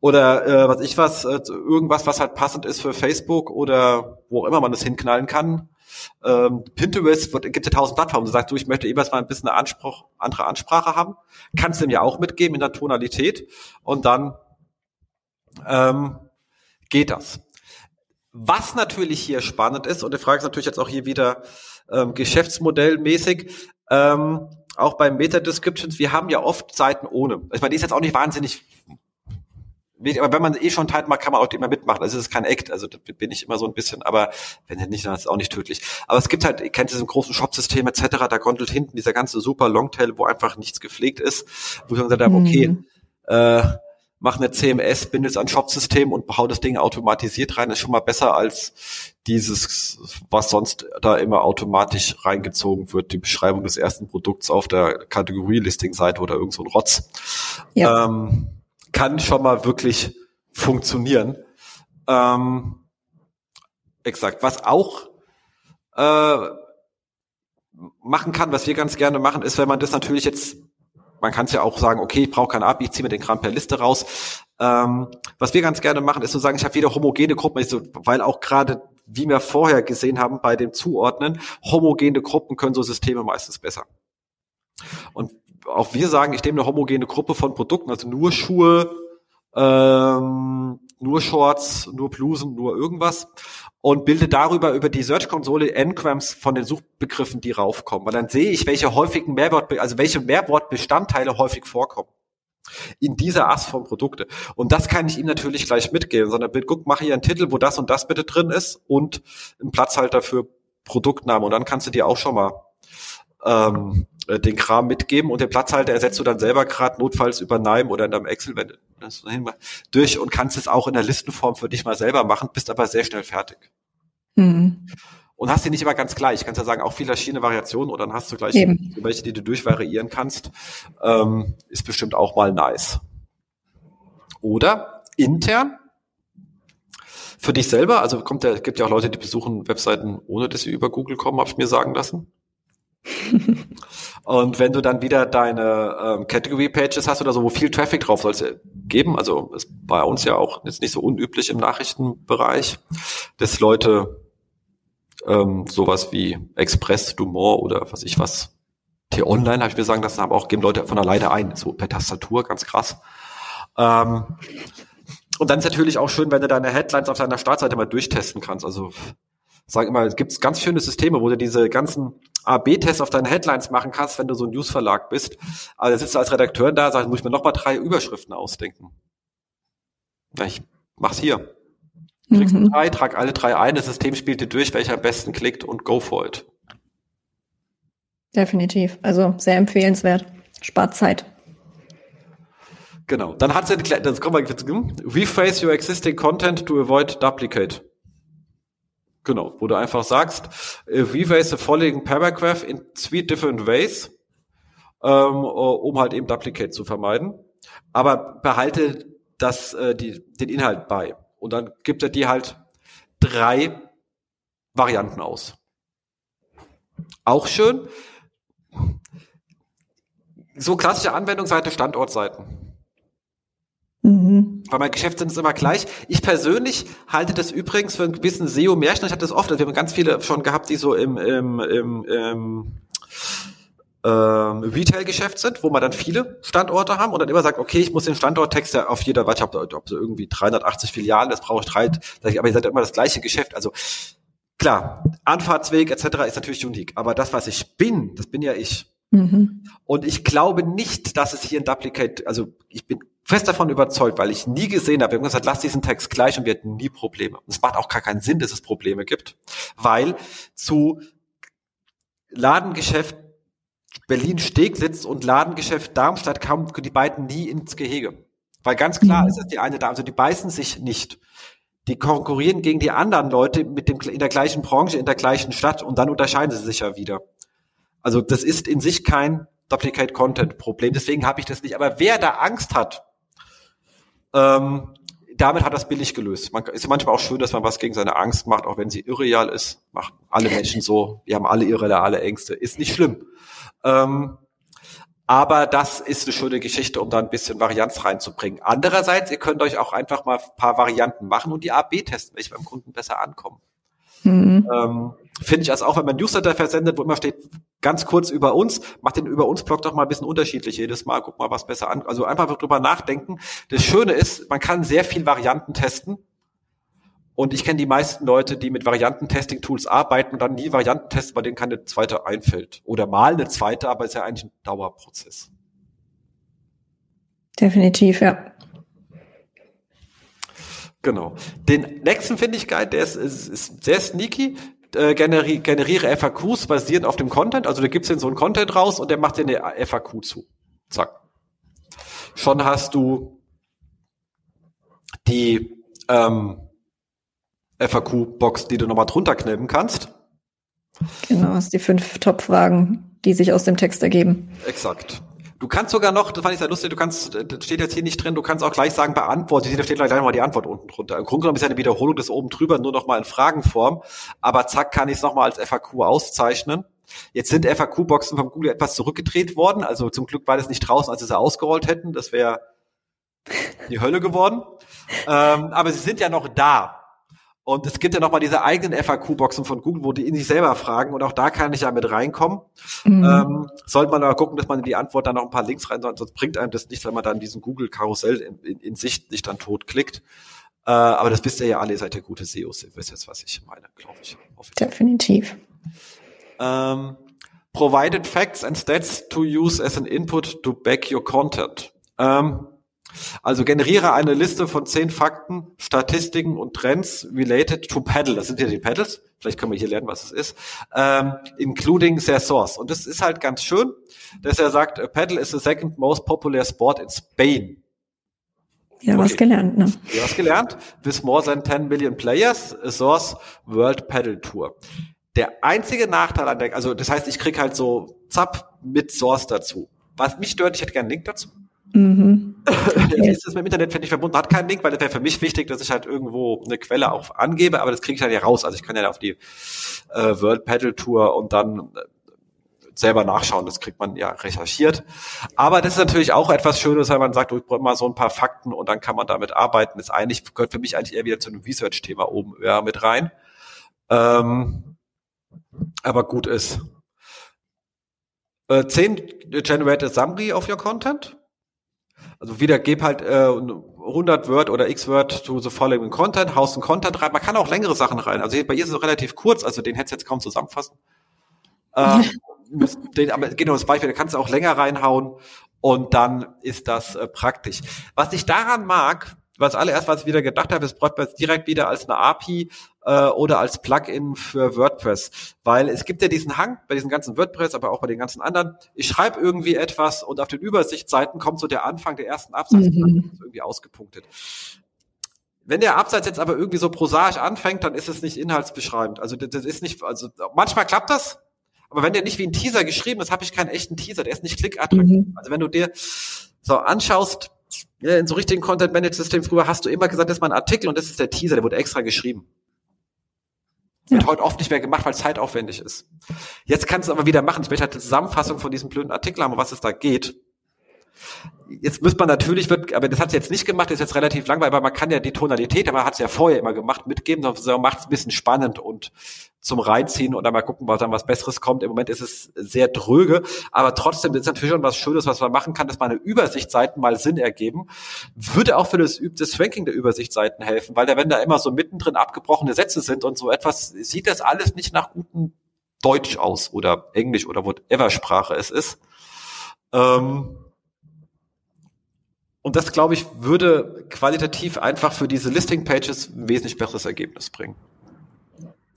oder äh, was ich was, äh, irgendwas, was halt passend ist für Facebook oder wo auch immer man das hinknallen kann. Ähm, Pinterest wird, gibt ja tausend Plattformen. Du sagst, du, ich möchte jeweils mal ein bisschen eine Anspruch, andere Ansprache haben. Kannst du mir auch mitgeben in der Tonalität und dann ähm, geht das. Was natürlich hier spannend ist, und die Frage ist natürlich jetzt auch hier wieder ähm, geschäftsmodellmäßig, ähm, auch bei Meta-Descriptions, wir haben ja oft Seiten ohne. Ich meine, die ist jetzt auch nicht wahnsinnig aber wenn man eh schon teilt mag, kann man auch immer mitmachen. Also es ist kein Act, also da bin ich immer so ein bisschen, aber wenn nicht, dann ist es auch nicht tödlich. Aber es gibt halt, ihr kennt diesen großen Shop-System etc., da gondelt hinten dieser ganze super Longtail, wo einfach nichts gepflegt ist, wo ich dann gesagt habe, okay, mhm. äh, mach eine CMS, bindet an Shop-System und hau das Ding automatisiert rein, ist schon mal besser als dieses, was sonst da immer automatisch reingezogen wird, die Beschreibung des ersten Produkts auf der Kategorie-Listing-Seite oder irgend so ein Rotz. Ja. Ähm, kann schon mal wirklich funktionieren. Ähm, exakt. Was auch äh, machen kann, was wir ganz gerne machen, ist, wenn man das natürlich jetzt, man kann es ja auch sagen, okay, ich brauche kein API, ich ziehe mir den Kram per Liste raus. Ähm, was wir ganz gerne machen, ist zu so sagen, ich habe wieder homogene Gruppen, so, weil auch gerade, wie wir vorher gesehen haben bei dem Zuordnen, homogene Gruppen können so Systeme meistens besser. Und auch wir sagen, ich nehme eine homogene Gruppe von Produkten, also nur Schuhe, ähm, nur Shorts, nur Blusen, nur irgendwas und bilde darüber über die Search-Konsole Ngrams von den Suchbegriffen, die raufkommen. Weil dann sehe ich, welche häufigen Mehrwort, also welche Mehrwortbestandteile häufig vorkommen in dieser Ast von Produkte. Und das kann ich ihm natürlich gleich mitgeben, sondern guck, mach hier einen Titel, wo das und das bitte drin ist und einen Platzhalter für Produktnamen. Und dann kannst du dir auch schon mal ähm, äh, den Kram mitgeben und den Platzhalter ersetzt du dann selber gerade notfalls über Nime oder in deinem Excel, wenn du das durch und kannst es auch in der Listenform für dich mal selber machen, bist aber sehr schnell fertig. Mhm. Und hast die nicht immer ganz gleich. Kannst ja sagen, auch viele verschiedene Variationen oder dann hast du gleich Eben. welche, die du durchvariieren kannst. Ähm, ist bestimmt auch mal nice. Oder intern für dich selber, also kommt der, gibt ja auch Leute, die besuchen Webseiten, ohne dass sie über Google kommen, habe ich mir sagen lassen. und wenn du dann wieder deine ähm, Category Pages hast oder so, wo viel Traffic drauf soll es geben, also ist bei uns ja auch jetzt nicht so unüblich im Nachrichtenbereich, dass Leute ähm, sowas wie Express, Dumont oder was ich was, T-Online habe ich mir sagen lassen, aber auch geben Leute von alleine ein, so per Tastatur, ganz krass. Ähm, und dann ist natürlich auch schön, wenn du deine Headlines auf deiner Startseite mal durchtesten kannst. Also sag immer, es gibt ganz schöne Systeme, wo du diese ganzen A-B-Tests auf deine Headlines machen kannst, wenn du so ein Newsverlag bist. Da sitzt du als Redakteur da, sagst, muss ich mir noch mal drei Überschriften ausdenken. Ja, ich mach's hier. Du kriegst mhm. drei, trag alle drei ein, das System spielt dir durch, welcher am besten klickt und go for it. Definitiv. Also sehr empfehlenswert. Spart Zeit. Genau. Dann hat sie, das kommen wir, rephrase your existing content to avoid duplicate. Genau, wo du einfach sagst, äh, revise the following paragraph in three different ways, ähm, um halt eben Duplicate zu vermeiden. Aber behalte das, äh, die, den Inhalt bei. Und dann gibt er dir halt drei Varianten aus. Auch schön, so klassische Anwendungsseite, Standortseiten. Mhm. Weil mein Geschäftssinn ist immer gleich. Ich persönlich halte das übrigens für ein gewissen SEO-Märchen. Ich hatte das oft, also wir haben ganz viele schon gehabt, die so im, im, im, im ähm, Retail-Geschäft sind, wo man dann viele Standorte haben und dann immer sagt, okay, ich muss den Standorttext ja auf jeder, ich habe ob so irgendwie 380 Filialen, das brauche ich drei, aber ihr seid ja immer das gleiche Geschäft. Also klar, Anfahrtsweg etc. ist natürlich unique, aber das, was ich bin, das bin ja ich. Mhm. Und ich glaube nicht, dass es hier ein Duplicate, also ich bin fest davon überzeugt, weil ich nie gesehen habe, wir haben gesagt, lass diesen Text gleich und wir hätten nie Probleme. Und es macht auch gar keinen Sinn, dass es Probleme gibt, weil zu Ladengeschäft Berlin-Steglitz und Ladengeschäft Darmstadt kamen die beiden nie ins Gehege. Weil ganz klar mhm. ist es die eine da, also die beißen sich nicht. Die konkurrieren gegen die anderen Leute mit dem, in der gleichen Branche, in der gleichen Stadt und dann unterscheiden sie sich ja wieder. Also das ist in sich kein Duplicate Content Problem, deswegen habe ich das nicht. Aber wer da Angst hat, ähm, damit hat das billig gelöst. Man ist ja manchmal auch schön, dass man was gegen seine Angst macht, auch wenn sie irreal ist. Machen alle Menschen so. Wir haben alle irreale Ängste. Ist nicht schlimm. Ähm, aber das ist eine schöne Geschichte, um da ein bisschen Varianz reinzubringen. Andererseits, ihr könnt euch auch einfach mal ein paar Varianten machen und die A-B testen, welche beim Kunden besser ankommen. Mhm. Ähm, Finde ich also auch, wenn man Newsletter versendet, wo immer steht, ganz kurz über uns, macht den über uns Blog doch mal ein bisschen unterschiedlich jedes Mal, guck mal, was besser an. Also einfach drüber nachdenken. Das Schöne ist, man kann sehr viel Varianten testen und ich kenne die meisten Leute, die mit Varianten-Testing-Tools arbeiten und dann nie Varianten testen, bei denen keine zweite einfällt. Oder mal eine zweite, aber ist ja eigentlich ein Dauerprozess. Definitiv, ja. Genau. Den nächsten finde ich geil, der ist, ist, ist sehr sneaky. Äh, generi generiere FAQs basierend auf dem Content. Also du gibst den so einen Content raus und der macht dir eine FAQ zu. Zack. Schon hast du die ähm, FAQ-Box, die du nochmal drunter knallen kannst. Genau, hast die fünf Top-Fragen, die sich aus dem Text ergeben. Exakt. Du kannst sogar noch, das fand ich sehr lustig, du kannst, das steht jetzt hier nicht drin, du kannst auch gleich sagen, beantwortet, da steht gleich nochmal die Antwort unten drunter. Im Grunde genommen ist ja eine Wiederholung des oben drüber, nur nochmal in Fragenform, aber zack, kann ich es nochmal als FAQ auszeichnen. Jetzt sind FAQ-Boxen vom Google etwas zurückgedreht worden, also zum Glück war das nicht draußen, als sie sie ausgerollt hätten, das wäre die Hölle geworden. Ähm, aber sie sind ja noch da. Und es gibt ja nochmal diese eigenen FAQ-Boxen von Google, wo die in sich selber fragen und auch da kann ich ja mit reinkommen. Mhm. Ähm, sollte man aber gucken, dass man in die Antwort dann noch ein paar Links rein, sonst bringt einem das nichts, wenn man dann diesen Google-Karussell in, in, in, Sicht nicht dann tot klickt. Äh, aber das wisst ihr ja alle, ihr seid ja gute SEOs, ihr wisst jetzt, was ich meine, glaube ich. Definitiv. Ähm, provided facts and stats to use as an input to back your content. Ähm, also generiere eine Liste von zehn Fakten, Statistiken und Trends related to Paddle. Das sind ja die Paddles. Vielleicht können wir hier lernen, was es ist. Ähm, including their source. Und das ist halt ganz schön, dass er sagt, Paddle is the second most popular sport in Spain. Ja, okay. was gelernt, ne? Ja, was gelernt. With more than 10 million players, a source World Paddle Tour. Der einzige Nachteil an der, also das heißt, ich krieg halt so Zap mit Source dazu. Was mich stört, ich hätte gerne einen Link dazu. Mhm. Wie ist das mit dem Internet, finde ich verbunden, hat keinen Link, weil das wäre für mich wichtig, dass ich halt irgendwo eine Quelle auch angebe, aber das kriege ich halt ja raus. Also ich kann ja auf die äh, World Paddle Tour und dann äh, selber nachschauen, das kriegt man ja recherchiert. Aber das ist natürlich auch etwas Schönes, weil man sagt, ich brauche mal so ein paar Fakten und dann kann man damit arbeiten. Das ist eigentlich, gehört für mich eigentlich eher wieder zu einem Research-Thema oben ja, mit rein. Ähm, aber gut ist. Äh, 10 Generated Summary of your Content. Also wieder gib halt äh, 100 Word oder X Word to the following Content, haust einen Content rein. Man kann auch längere Sachen rein. Also bei ihr ist es relativ kurz, also den hättest du jetzt kaum zusammenfassen. Äh, den, aber genau das Beispiel, da kannst du auch länger reinhauen und dann ist das äh, praktisch. Was ich daran mag, was allererst, was ich wieder gedacht habe, ist WordPress direkt wieder als eine API äh, oder als Plugin für WordPress. Weil es gibt ja diesen Hang bei diesen ganzen WordPress, aber auch bei den ganzen anderen. Ich schreibe irgendwie etwas und auf den Übersichtsseiten kommt so der Anfang der ersten Absatz mhm. irgendwie ausgepunktet. Wenn der Absatz jetzt aber irgendwie so prosaisch anfängt, dann ist es nicht inhaltsbeschreibend. Also das ist nicht, also manchmal klappt das, aber wenn der nicht wie ein Teaser geschrieben ist, habe ich keinen echten Teaser. Der ist nicht klickattraktiv. Mhm. Also wenn du dir so anschaust, in so richtigen Content-Management-System früher hast du immer gesagt, das ist mal ein Artikel und das ist der Teaser, der wurde extra geschrieben. Wird ja. heute oft nicht mehr gemacht, weil es zeitaufwendig ist. Jetzt kannst du aber wieder machen. Ich möchte halt eine Zusammenfassung von diesem blöden Artikel haben, um was es da geht. Jetzt muss man natürlich, wird, aber das hat sie jetzt nicht gemacht, das ist jetzt relativ langweilig, aber man kann ja die Tonalität, aber hat es ja vorher immer gemacht, mitgeben, so macht es ein bisschen spannend und zum Reinziehen und dann mal gucken, was dann was Besseres kommt. Im Moment ist es sehr dröge, aber trotzdem ist es natürlich schon was Schönes, was man machen kann, dass meine Übersichtsseiten mal Sinn ergeben. Würde auch für das, das Ranking der Übersichtsseiten helfen, weil da, wenn da immer so mittendrin abgebrochene Sätze sind und so etwas, sieht das alles nicht nach gutem Deutsch aus oder Englisch oder whatever Sprache es ist. Ähm, und das, glaube ich, würde qualitativ einfach für diese Listing-Pages ein wesentlich besseres Ergebnis bringen.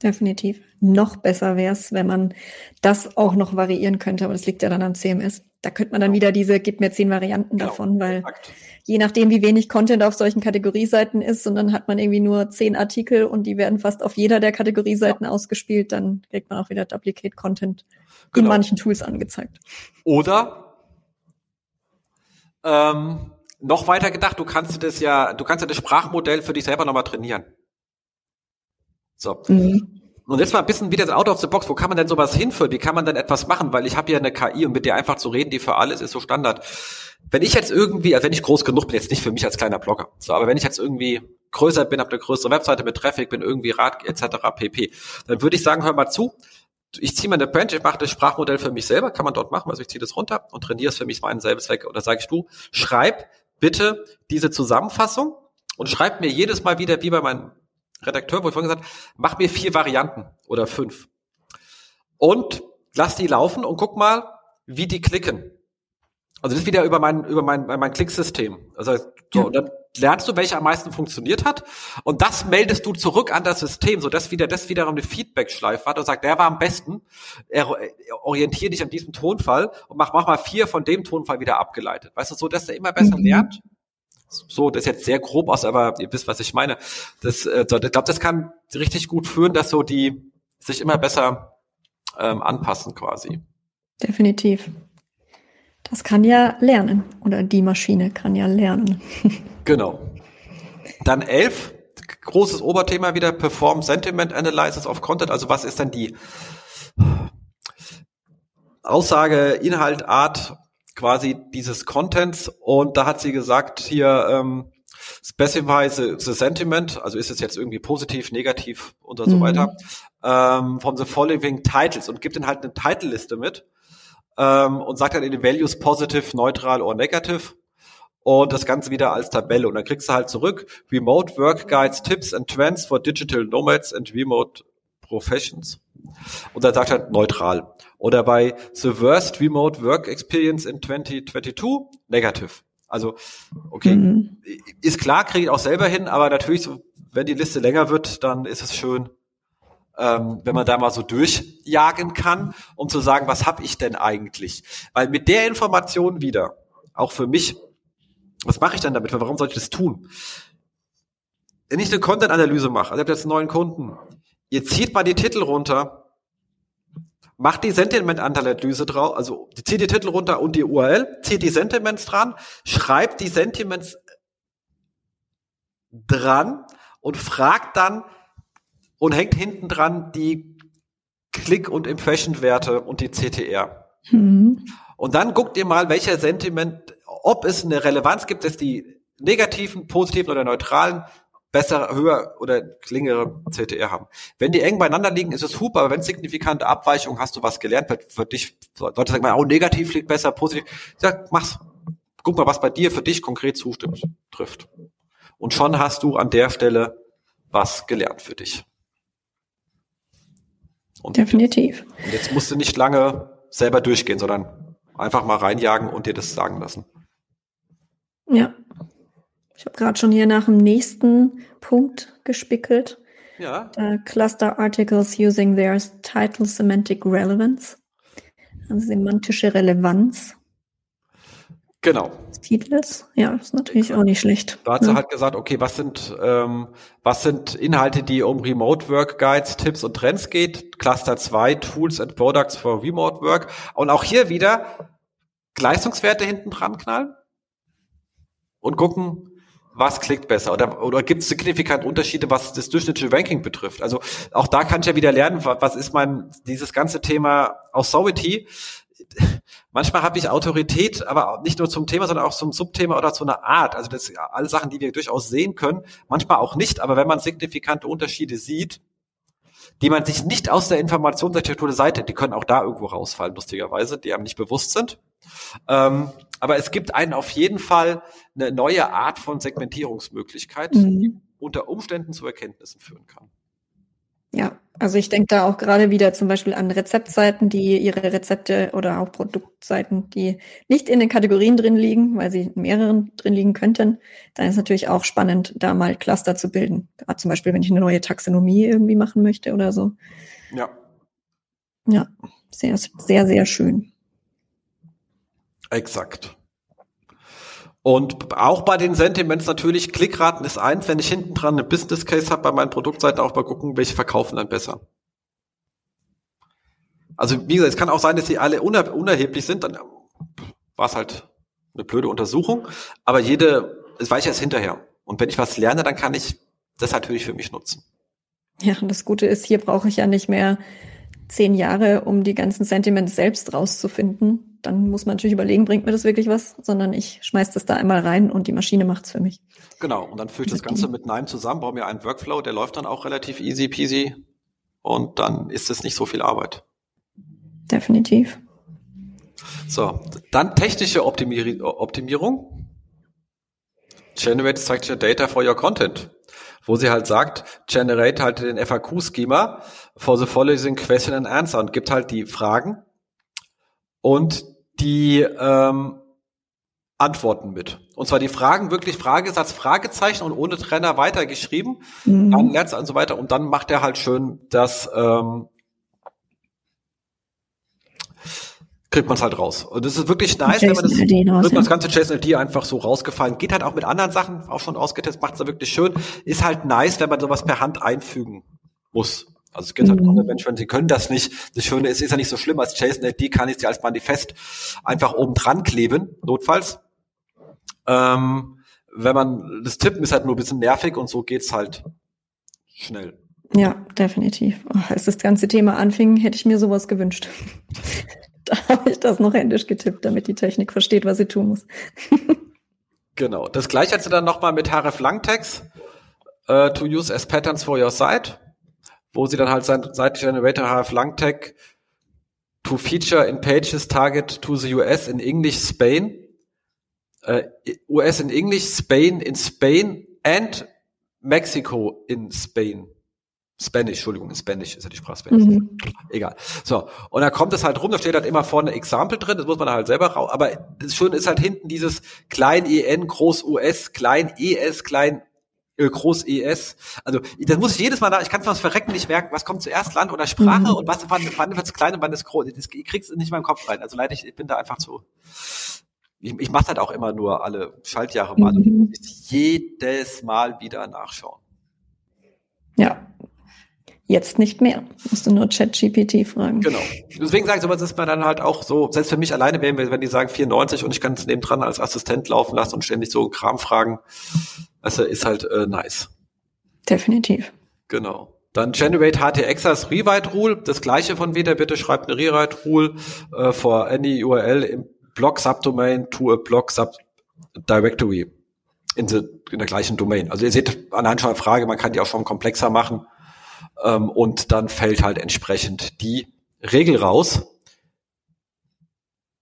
Definitiv. Noch besser wäre es, wenn man das auch noch variieren könnte, aber das liegt ja dann am CMS. Da könnte man dann wieder diese, gib mir zehn Varianten genau, davon, weil exakt. je nachdem, wie wenig Content auf solchen Kategorieseiten ist, und dann hat man irgendwie nur zehn Artikel und die werden fast auf jeder der Kategorieseiten ja. ausgespielt, dann kriegt man auch wieder Duplicate Content genau. in manchen Tools angezeigt. Oder ähm, noch weiter gedacht, du kannst das ja, du kannst ja das Sprachmodell für dich selber nochmal trainieren. So. Mhm. Und jetzt mal ein bisschen wieder out of the box. Wo kann man denn sowas hinführen? Wie kann man denn etwas machen? Weil ich habe ja eine KI und mit der einfach zu reden, die für alles ist so Standard. Wenn ich jetzt irgendwie, also wenn ich groß genug bin, jetzt nicht für mich als kleiner Blogger, so, aber wenn ich jetzt irgendwie größer bin, habe eine größere Webseite mit Traffic, bin irgendwie Rat etc. pp, dann würde ich sagen, hör mal zu, ich ziehe meine Branch, ich mache das Sprachmodell für mich selber, kann man dort machen, also ich ziehe das runter und trainiere es für mich meinen selben Zweck. Oder sage ich du, schreib bitte diese Zusammenfassung und schreib mir jedes Mal wieder, wie bei meinem Redakteur, wo ich vorhin gesagt mach mir vier Varianten oder fünf. Und lass die laufen und guck mal, wie die klicken. Also das ist wieder über mein, über mein, mein Klicksystem. Also so, ja. dann lernst du, welcher am meisten funktioniert hat. Und das meldest du zurück an das System, sodass wieder das wiederum eine Feedback-Schleife hat und sagt, der war am besten. Er, er orientiere dich an diesem Tonfall und mach, mach mal vier von dem Tonfall wieder abgeleitet. Weißt du, so, dass er immer besser mhm. lernt. So, das ist jetzt sehr grob aus, aber ihr wisst, was ich meine. Das, äh, so, ich glaube, das kann richtig gut führen, dass so die sich immer besser ähm, anpassen quasi. Definitiv. Das kann ja lernen oder die Maschine kann ja lernen. genau. Dann elf, großes Oberthema wieder, Perform Sentiment Analysis of Content. Also was ist denn die Aussage, Inhalt, Art quasi dieses Contents? Und da hat sie gesagt hier, ähm, specify the, the sentiment, also ist es jetzt irgendwie positiv, negativ und so mhm. weiter, ähm, from the following titles und gibt dann halt eine Title-Liste mit ähm, und sagt dann in den Values positive, neutral oder negative und das Ganze wieder als Tabelle. Und dann kriegst du halt zurück Remote Work Guides, Tips and Trends for Digital Nomads and Remote Professions. Und dann sagt er neutral. Oder bei The Worst Remote Work Experience in 2022, negative. Also, okay, mhm. ist klar, kriege ich auch selber hin, aber natürlich, so, wenn die Liste länger wird, dann ist es schön, ähm, wenn man da mal so durchjagen kann, um zu sagen, was habe ich denn eigentlich? Weil mit der Information wieder, auch für mich, was mache ich denn damit? Warum soll ich das tun? Wenn ich eine Content-Analyse mache, also ich habe jetzt einen neuen Kunden, ihr zieht mal die Titel runter, macht die Sentiment-Analyse drauf, also zieht die Titel runter und die URL, zieht die Sentiments dran, schreibt die Sentiments dran und fragt dann, und hängt hinten dran die Klick- und Impression-Werte und die CTR. Mhm. Und dann guckt ihr mal, welcher Sentiment, ob es eine Relevanz gibt, dass die negativen, positiven oder neutralen besser, höher oder klingere CTR haben. Wenn die eng beieinander liegen, ist es super, aber wenn signifikante Abweichungen hast du was gelernt, für, für dich, Leute sagen mal, oh, negativ liegt besser, positiv. Sag, mach's. Guck mal, was bei dir für dich konkret zustimmt, trifft. Und schon hast du an der Stelle was gelernt für dich. Und Definitiv. Und jetzt musst du nicht lange selber durchgehen, sondern einfach mal reinjagen und dir das sagen lassen. Ja. Ich habe gerade schon hier nach dem nächsten Punkt gespickelt. Ja. Uh, cluster Articles using their title semantic relevance. Also semantische Relevanz. Genau. Des Titels. Ja, ist natürlich auch nicht schlecht. Da hat sie ja. halt gesagt, okay, was sind, ähm, was sind Inhalte, die um Remote Work Guides, Tipps und Trends geht? Cluster 2, Tools and Products for Remote Work. Und auch hier wieder Leistungswerte hinten dran knallen und gucken, was klickt besser? Oder, oder gibt es signifikant Unterschiede, was das durchschnittliche Ranking betrifft? Also auch da kann ich ja wieder lernen, was ist mein, dieses ganze Thema Authority. Manchmal habe ich Autorität, aber nicht nur zum Thema, sondern auch zum Subthema oder zu einer Art. Also das sind alle Sachen, die wir durchaus sehen können. Manchmal auch nicht, aber wenn man signifikante Unterschiede sieht, die man sich nicht aus der Informationsarchitektur der Seite, die können auch da irgendwo rausfallen, lustigerweise, die einem nicht bewusst sind. Ähm, aber es gibt einen auf jeden Fall eine neue Art von Segmentierungsmöglichkeit, mhm. die unter Umständen zu Erkenntnissen führen kann. Ja, also ich denke da auch gerade wieder zum Beispiel an Rezeptseiten, die ihre Rezepte oder auch Produktseiten, die nicht in den Kategorien drin liegen, weil sie in mehreren drin liegen könnten. Dann ist natürlich auch spannend, da mal Cluster zu bilden. Gerade zum Beispiel, wenn ich eine neue Taxonomie irgendwie machen möchte oder so. Ja. Ja, sehr, sehr, sehr schön. Exakt. Und auch bei den Sentiments natürlich, Klickraten ist eins, wenn ich hinten dran eine Business Case habe bei meinen Produktseiten, auch mal gucken, welche verkaufen dann besser. Also wie gesagt, es kann auch sein, dass sie alle uner unerheblich sind, dann war es halt eine blöde Untersuchung, aber jede, es weiß ich erst hinterher. Und wenn ich was lerne, dann kann ich das natürlich für mich nutzen. Ja, und das Gute ist, hier brauche ich ja nicht mehr zehn Jahre, um die ganzen Sentiments selbst rauszufinden. Dann muss man natürlich überlegen, bringt mir das wirklich was, sondern ich schmeiß das da einmal rein und die Maschine macht's für mich. Genau, und dann führe ich das Ganze mit NIME zusammen, baue mir einen Workflow, der läuft dann auch relativ easy peasy und dann ist es nicht so viel Arbeit. Definitiv. So, dann technische Optimier Optimierung. Generate structured data for your content wo sie halt sagt, generate halt den FAQ-Schema for the following question and answer und gibt halt die Fragen und die ähm, Antworten mit. Und zwar die Fragen wirklich Fragesatz, Fragezeichen und ohne Trenner weitergeschrieben, mhm. dann lernt und so weiter und dann macht er halt schön das ähm, kriegt man es halt raus. Und das ist wirklich nice, wenn man das, raus, wird ja. das ganze JSON-LD einfach so rausgefallen. Geht halt auch mit anderen Sachen, auch schon ausgetestet, macht es da wirklich schön. Ist halt nice, wenn man sowas per Hand einfügen muss. Also es gibt halt mhm. Menschen, sie können das nicht. Das Schöne ist, ist ja nicht so schlimm. Als JSON-LD kann ich sie als Manifest einfach oben dran kleben, notfalls. Ähm, wenn man, das Tippen ist halt nur ein bisschen nervig und so geht's halt schnell. Ja, definitiv. Als das ganze Thema anfing, hätte ich mir sowas gewünscht. da habe ich das noch händisch getippt, damit die Technik versteht, was sie tun muss. genau. Das gleiche hat sie dann nochmal mit href Langtext uh, to use as patterns for your site, wo sie dann halt sein Site Generator href Langtag to feature in pages target to the US in English Spain, uh, äh, US in English, Spain in Spain and Mexico in Spain. Spanish, Entschuldigung, Spanish ist ja die Sprache Spanish. Mhm. Egal. So. Und da kommt es halt rum, da steht halt immer vorne Example drin, das muss man halt selber raus. Aber das Schöne ist halt hinten dieses klein EN, groß US, klein ES, klein groß ES. Also das muss ich jedes Mal da, ich kann es mal verrecken nicht merken, was kommt zuerst Land oder Sprache mhm. und was wann, wann wird es klein und wann ist groß. Das, ich krieg's nicht in meinem Kopf rein. Also leider, ich, ich bin da einfach zu. Ich, ich mache halt auch immer nur alle Schaltjahre mal mhm. und jedes Mal wieder nachschauen. Ja, Jetzt nicht mehr. Musst du nur ChatGPT fragen. Genau. Deswegen sage ich so, was ist man dann halt auch so, selbst für mich alleine, wenn, wenn die sagen 94 und ich kann es nebendran als Assistent laufen lassen und ständig so Kram fragen, also ist halt äh, nice. Definitiv. Genau. Dann Generate HTX als Rewrite Rule. Das gleiche von wieder, bitte schreibt eine Rewrite Rule äh, for any URL im Block Subdomain to a Block Sub Directory in, the, in der gleichen Domain. Also ihr seht anhand schon eine Frage, man kann die auch schon komplexer machen. Ähm, und dann fällt halt entsprechend die Regel raus.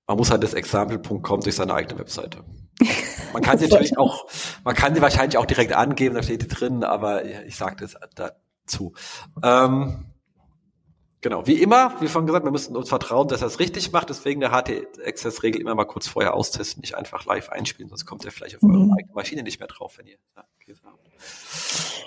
Man muss halt das Example.com durch seine eigene Webseite. Man kann sie natürlich auch, man kann sie wahrscheinlich auch direkt angeben, da steht die drin, aber ich sage das dazu. Ähm, Genau, wie immer, wie schon gesagt, wir müssen uns vertrauen, dass er es richtig macht. Deswegen der HT-Access-Regel immer mal kurz vorher austesten, nicht einfach live einspielen, sonst kommt er vielleicht auf mhm. eure eigene Maschine nicht mehr drauf, wenn ihr ja, okay,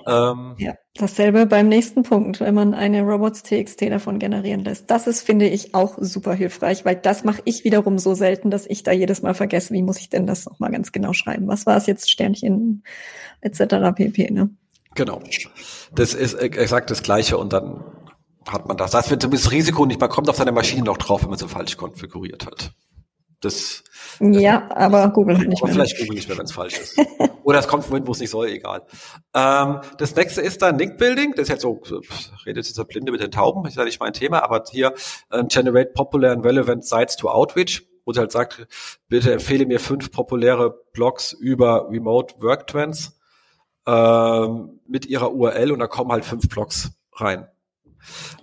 ähm, ja, dasselbe beim nächsten Punkt, wenn man eine Robots.txt davon generieren lässt. Das ist, finde ich, auch super hilfreich, weil das mache ich wiederum so selten, dass ich da jedes Mal vergesse, wie muss ich denn das nochmal ganz genau schreiben? Was war es jetzt, Sternchen etc. pp. Ne? Genau. Das ist exakt das Gleiche und dann hat man das. Das wird das Risiko nicht, man kommt auf seine Maschine noch drauf, wenn man sie falsch konfiguriert hat. Das, ja, aber Google halt nicht aber mehr. Vielleicht Google nicht mehr, wenn es falsch ist. Oder es kommt vom Moment, wo es nicht soll, egal. Ähm, das nächste ist dann Link Building. Das ist jetzt so, redet jetzt der Blinde mit den Tauben, ist ja nicht mein Thema, aber hier äh, Generate Popular and Relevant Sites to Outreach, wo sie halt sagt, bitte empfehle mir fünf populäre Blogs über Remote Work Trends ähm, mit ihrer URL und da kommen halt fünf Blogs rein.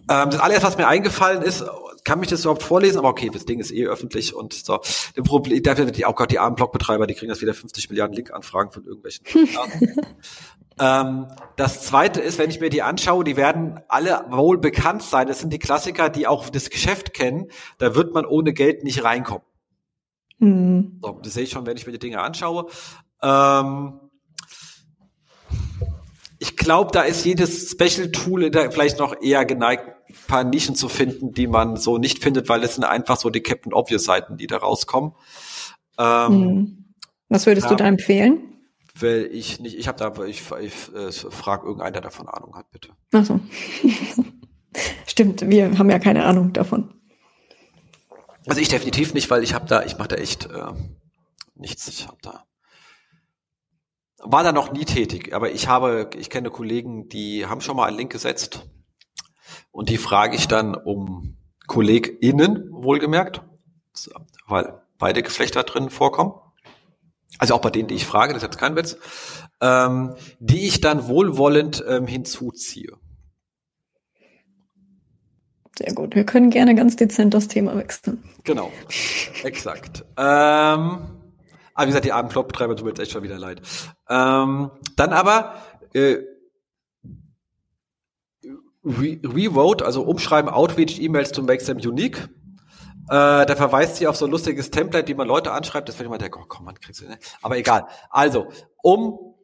Ähm, das allererste, was mir eingefallen ist, kann mich das überhaupt vorlesen? Aber okay, das Ding ist eh öffentlich und so. Dem Problem, da wird die auch gerade die armen Blogbetreiber, die kriegen das wieder 50 Milliarden Link-Anfragen von irgendwelchen. ähm, das zweite ist, wenn ich mir die anschaue, die werden alle wohl bekannt sein. Das sind die Klassiker, die auch das Geschäft kennen. Da wird man ohne Geld nicht reinkommen. Mhm. So, das sehe ich schon, wenn ich mir die Dinge anschaue. Ähm, glaube, da ist jedes Special Tool vielleicht noch eher geneigt, ein paar Nischen zu finden, die man so nicht findet, weil es sind einfach so die Captain Obvious Seiten, die da rauskommen. Ähm, hm. Was würdest ja, du da empfehlen? Weil ich nicht, ich habe da, ich, ich äh, frage irgendeinen, der davon Ahnung hat, bitte. Ach so. Stimmt, wir haben ja keine Ahnung davon. Also ich definitiv nicht, weil ich habe da, ich mache da echt äh, nichts. Ich habe da war da noch nie tätig, aber ich habe, ich kenne Kollegen, die haben schon mal einen Link gesetzt und die frage ich dann um KollegInnen, wohlgemerkt, weil beide Geschlechter drin vorkommen. Also auch bei denen, die ich frage, das ist jetzt kein Witz, ähm, die ich dann wohlwollend ähm, hinzuziehe. Sehr gut. Wir können gerne ganz dezent das Thema wechseln. Genau. Exakt. Ähm, aber wie gesagt, die armen Blogbetreiber tut mir jetzt echt schon wieder leid. Ähm, dann aber äh, Re Revote, also umschreiben Outreach-E-Mails to make them unique. Äh, da verweist sie auf so ein lustiges Template, wie man Leute anschreibt. Das finde ich mal der, oh, komm, man kriegst du, ne? Aber egal. Also, um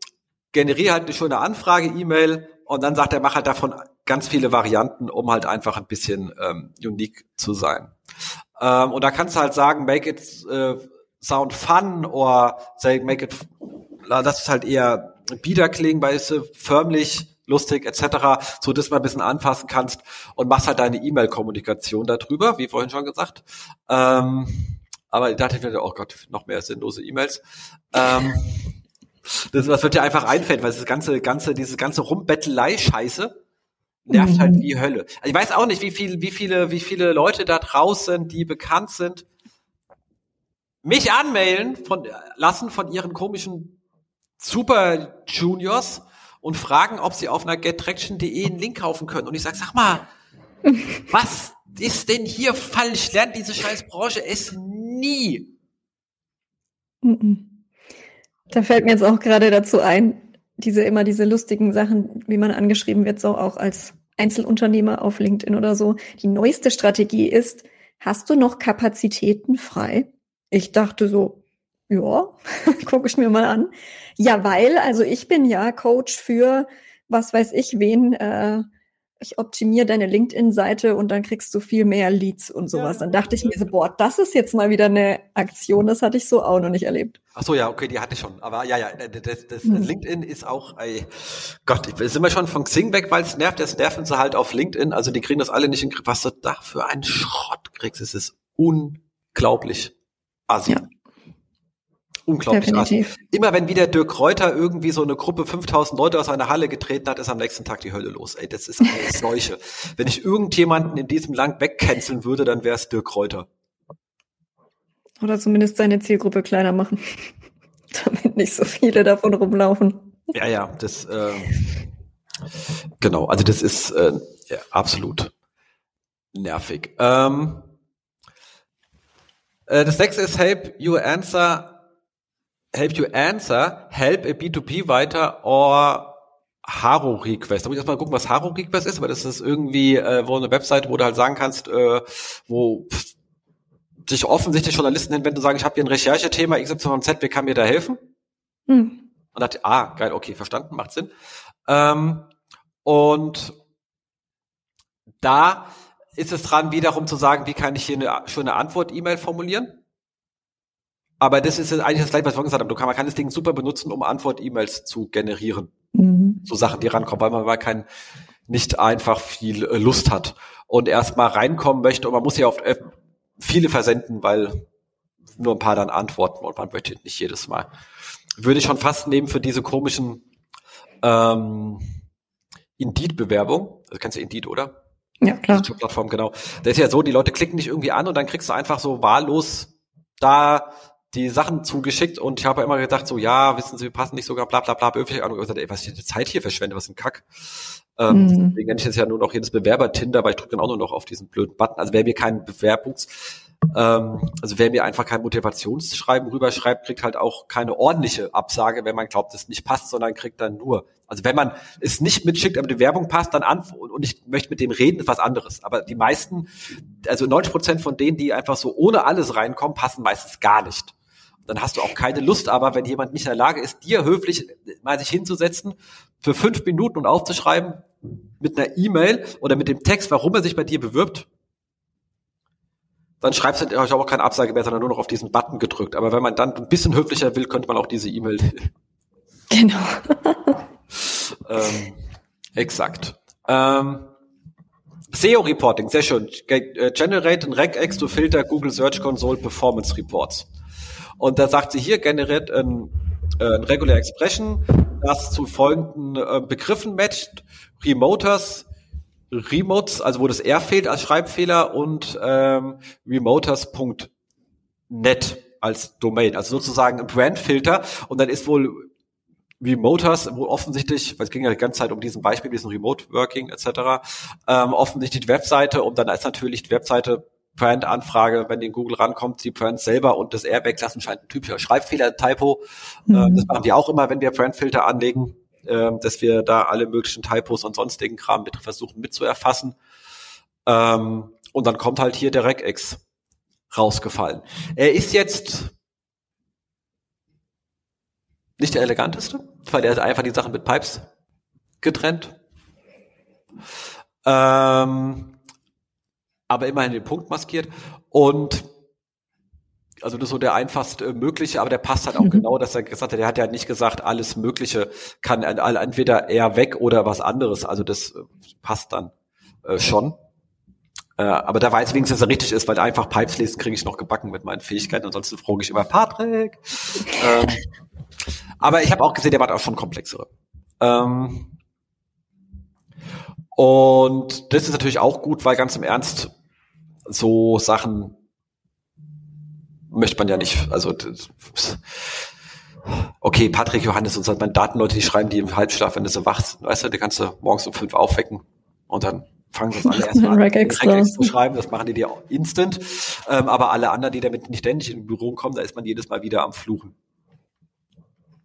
generiere halt eine schöne Anfrage-E-Mail und dann sagt er, mach halt davon ganz viele Varianten, um halt einfach ein bisschen ähm, unique zu sein. Ähm, und da kannst du halt sagen, make it äh, sound fun or say make it, lass es halt eher bieder klingen, weil es förmlich lustig etc., so dass man ein bisschen anpassen kannst und machst halt deine E-Mail-Kommunikation darüber, wie vorhin schon gesagt. Ähm, aber ich dachte mir, oh Gott, noch mehr sinnlose E-Mails. Ähm, das, das wird dir einfach einfällt, weil das ganze, ganze, diese ganze Rumbettelei-Scheiße nervt halt wie Hölle. Also ich weiß auch nicht, wie viel, wie viele, wie viele Leute da draußen, die bekannt sind, mich anmailen von, lassen von ihren komischen Super Juniors und fragen, ob sie auf einer gettraction.de einen Link kaufen können. Und ich sage, sag mal, was ist denn hier falsch? Lernt diese scheiß Branche es nie. Da fällt mir jetzt auch gerade dazu ein, diese immer diese lustigen Sachen, wie man angeschrieben wird, so auch als Einzelunternehmer auf LinkedIn oder so. Die neueste Strategie ist, hast du noch Kapazitäten frei? Ich dachte so, ja, gucke ich mir mal an. Ja, weil, also ich bin ja Coach für was weiß ich wen, äh, ich optimiere deine LinkedIn-Seite und dann kriegst du viel mehr Leads und sowas. Dann dachte ich mir so, boah, das ist jetzt mal wieder eine Aktion, das hatte ich so auch noch nicht erlebt. Ach so, ja, okay, die hatte ich schon. Aber ja, ja, das, das hm. LinkedIn ist auch, ey, Gott, ich, sind wir schon von Xing weg, weil es nervt, das nerven sie halt auf LinkedIn. Also die kriegen das alle nicht in den Griff. Was du da für einen Schrott kriegst, es ist unglaublich. Asien. Ja. Unglaublich. Definitiv. Immer wenn wieder Dirk Reuter irgendwie so eine Gruppe 5000 Leute aus einer Halle getreten hat, ist am nächsten Tag die Hölle los. Ey, das ist eine Seuche. wenn ich irgendjemanden in diesem Land wegcanceln würde, dann wäre es Dirk Reuter. Oder zumindest seine Zielgruppe kleiner machen. Damit nicht so viele davon rumlaufen. Ja, ja, das, äh, genau, also das ist äh, ja, absolut nervig. Ähm, äh, das nächste ist Help You Answer, Help You Answer, Help a B2B weiter or Haro Request. Da muss ich erstmal gucken, was Haro Request ist, aber das ist irgendwie äh, wo eine Website, wo du halt sagen kannst, äh, wo sich offensichtlich Journalisten hin, wenn du sagen, ich habe hier ein Recherchethema XYZ, wer kann mir da helfen? Hm. Und dachte, ah, geil, okay, verstanden, macht Sinn. Ähm, und da ist es dran, wiederum zu sagen, wie kann ich hier eine schöne Antwort-E-Mail formulieren. Aber das ist eigentlich das gleiche, was vorhin gesagt habe. Du kann, man kann das Ding super benutzen, um Antwort-E-Mails zu generieren. Mhm. So Sachen, die rankommen, weil man mal kein, nicht einfach viel äh, Lust hat und erstmal reinkommen möchte. Und man muss ja oft äh, viele versenden, weil nur ein paar dann antworten und man möchte nicht jedes Mal. Würde ich schon fast nehmen für diese komischen ähm, Indeed-Bewerbung. Das kennst du Indeed, oder? Ja, klar. Plattform, genau. Das ist ja so, die Leute klicken dich irgendwie an und dann kriegst du einfach so wahllos da die Sachen zugeschickt und ich habe immer gedacht, so, ja, wissen Sie, wir passen nicht sogar, bla bla bla, öffentlich an und gesagt, ey, was ich die Zeit hier verschwende, was ein Kack. Ähm, mhm. Deswegen nenne ich jetzt ja nur noch jedes Bewerber-Tinder, weil ich drücke dann auch nur noch auf diesen blöden Button. Also wer mir keinen Bewerbungs, also wer mir einfach kein Motivationsschreiben rüberschreibt, kriegt halt auch keine ordentliche Absage, wenn man glaubt, es nicht passt, sondern kriegt dann nur. Also wenn man es nicht mitschickt, aber die Werbung passt, dann an und ich möchte mit dem reden, ist was anderes. Aber die meisten, also 90 Prozent von denen, die einfach so ohne alles reinkommen, passen meistens gar nicht dann hast du auch keine Lust, aber wenn jemand nicht in der Lage ist, dir höflich mal sich hinzusetzen, für fünf Minuten und aufzuschreiben mit einer E-Mail oder mit dem Text, warum er sich bei dir bewirbt, dann schreibst du habe auch keine Absage mehr, sondern nur noch auf diesen Button gedrückt. Aber wenn man dann ein bisschen höflicher will, könnte man auch diese E-Mail. Genau. ähm, exakt. Ähm, SEO-Reporting, sehr schön. Äh, generate and Regex to filter Google Search Console Performance Reports. Und da sagt sie hier, generiert ein, äh, ein Regular Expression, das zu folgenden äh, Begriffen matcht. Remoters, Remotes, also wo das R fehlt als Schreibfehler und ähm, remoters.net als Domain, also sozusagen ein Brandfilter und dann ist wohl Remoters, wo offensichtlich, weil es ging ja die ganze Zeit um diesen Beispiel, diesen Remote Working etc., ähm, offensichtlich die Webseite und dann ist natürlich die Webseite Brand-Anfrage, wenn die in Google rankommt, die Brand selber und das Airbag-Klassen scheint ein typischer Schreibfehler-Typo. Mhm. Äh, das machen wir auch immer, wenn wir Brandfilter anlegen, äh, dass wir da alle möglichen Typos und sonstigen Kram mit versuchen mitzuerfassen. Ähm, und dann kommt halt hier der Regex rausgefallen. Er ist jetzt nicht der eleganteste, weil er hat einfach die Sachen mit Pipes getrennt. Ähm, aber immerhin den Punkt maskiert. Und also das ist so der einfachst äh, mögliche, aber der passt halt auch mhm. genau, dass er gesagt hat, er hat ja nicht gesagt, alles Mögliche kann entweder eher weg oder was anderes. Also das äh, passt dann äh, schon. Äh, aber da weiß wenigstens, dass er richtig ist, weil einfach Pipes lesen kriege ich noch gebacken mit meinen Fähigkeiten. Ansonsten frage ich immer Patrick. ähm, aber ich habe auch gesehen, der war auch schon komplexere. Ähm, und das ist natürlich auch gut, weil ganz im Ernst, so Sachen möchte man ja nicht, also okay, Patrick Johannes und so, meine Datenleute, die schreiben die im Halbschlaf, wenn du so wachst, weißt du, die kannst du morgens um fünf aufwecken und dann fangen das alle erstmal an, Regex zu schreiben, das machen die dir instant, ähm, aber alle anderen, die damit nicht ständig in Büro kommen, da ist man jedes Mal wieder am Fluchen.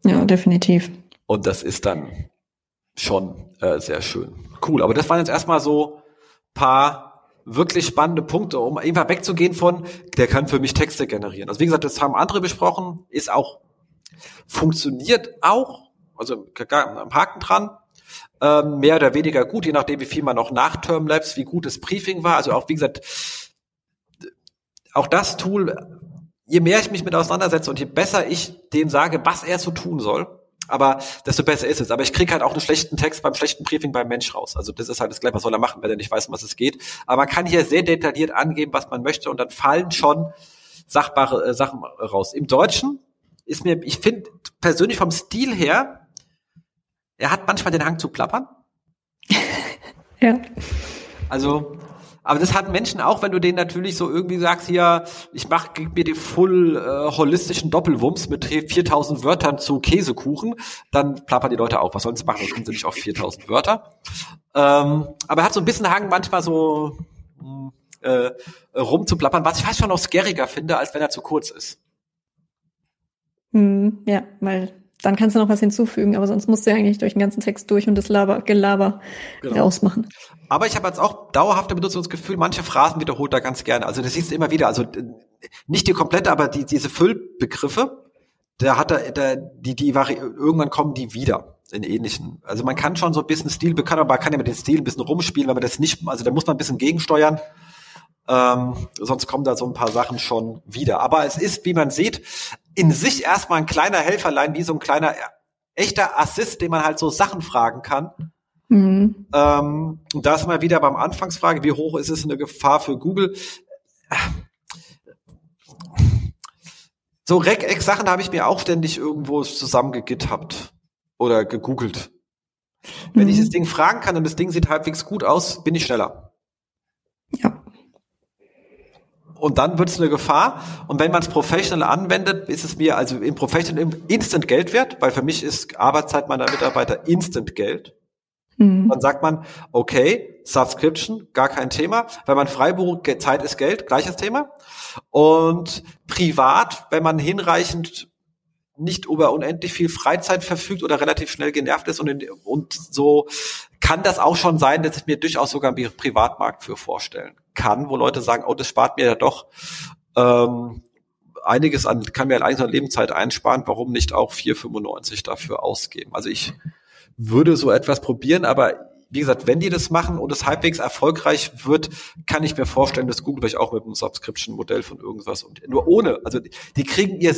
Ja, definitiv. Und das ist dann schon äh, sehr schön. Cool, aber das waren jetzt erstmal so paar wirklich spannende Punkte, um einfach wegzugehen von, der kann für mich Texte generieren. Also wie gesagt, das haben andere besprochen, ist auch, funktioniert auch, also am Haken dran, ähm, mehr oder weniger gut, je nachdem, wie viel man noch nach Termlabs, wie gut das Briefing war. Also auch, wie gesagt, auch das Tool, je mehr ich mich mit auseinandersetze und je besser ich dem sage, was er zu tun soll, aber desto besser ist es. Aber ich kriege halt auch einen schlechten Text beim schlechten Briefing beim Mensch raus. Also das ist halt das gleiche, was soll er machen, wenn er nicht weiß, um was es geht. Aber man kann hier sehr detailliert angeben, was man möchte und dann fallen schon sachbare äh, Sachen raus. Im Deutschen ist mir, ich finde persönlich vom Stil her, er hat manchmal den Hang zu plappern. ja. Also aber das hat Menschen auch, wenn du denen natürlich so irgendwie sagst, hier, ich mach, gib mir die full äh, holistischen Doppelwumms mit 4000 Wörtern zu Käsekuchen, dann plappern die Leute auch. Was sollen sie machen? Dann kommen sie nicht auf 4000 Wörter. Ähm, aber er hat so ein bisschen Hang manchmal so äh, rumzuplappern, was ich fast schon noch scariger finde, als wenn er zu kurz ist. Hm, ja, weil dann kannst du noch was hinzufügen, aber sonst musst du ja eigentlich durch den ganzen Text durch und das Laber, Gelaber genau. rausmachen. Aber ich habe jetzt auch dauerhafte Benutzungsgefühl, manche Phrasen wiederholt er ganz gerne. Also das siehst du immer wieder. Also nicht die komplette, aber die, diese Füllbegriffe, da hat er, da, die, die irgendwann kommen die wieder in ähnlichen. Also man kann schon so ein bisschen Stil bekannt, aber man kann ja mit dem Stil ein bisschen rumspielen, wenn man das nicht, also da muss man ein bisschen gegensteuern. Ähm, sonst kommen da so ein paar Sachen schon wieder. Aber es ist, wie man sieht, in sich erstmal ein kleiner Helferlein, wie so ein kleiner echter Assist, den man halt so Sachen fragen kann Mhm. Ähm, und da ist mal wieder beim Anfangsfrage, wie hoch ist es eine Gefahr für Google? So Regex-Sachen habe ich mir auch ständig irgendwo zusammengegithabt oder gegoogelt. Wenn mhm. ich das Ding fragen kann und das Ding sieht halbwegs gut aus, bin ich schneller. Ja. Und dann wird es eine Gefahr. Und wenn man es professional anwendet, ist es mir also im Professional instant Geld wert, weil für mich ist Arbeitszeit meiner Mitarbeiter instant Geld. Mhm. Dann sagt man, okay, Subscription, gar kein Thema. Wenn man Freiberuf, Zeit ist Geld, gleiches Thema. Und privat, wenn man hinreichend nicht über unendlich viel Freizeit verfügt oder relativ schnell genervt ist und, in, und so kann das auch schon sein, dass ich mir durchaus sogar einen Privatmarkt für vorstellen kann, wo Leute sagen, oh, das spart mir ja doch ähm, einiges an, kann mir einiges an Lebenszeit einsparen, warum nicht auch 4,95 dafür ausgeben? Also ich würde so etwas probieren, aber wie gesagt, wenn die das machen und es halbwegs erfolgreich wird, kann ich mir vorstellen, dass Google euch auch mit einem Subscription-Modell von irgendwas und nur ohne, also die kriegen ihr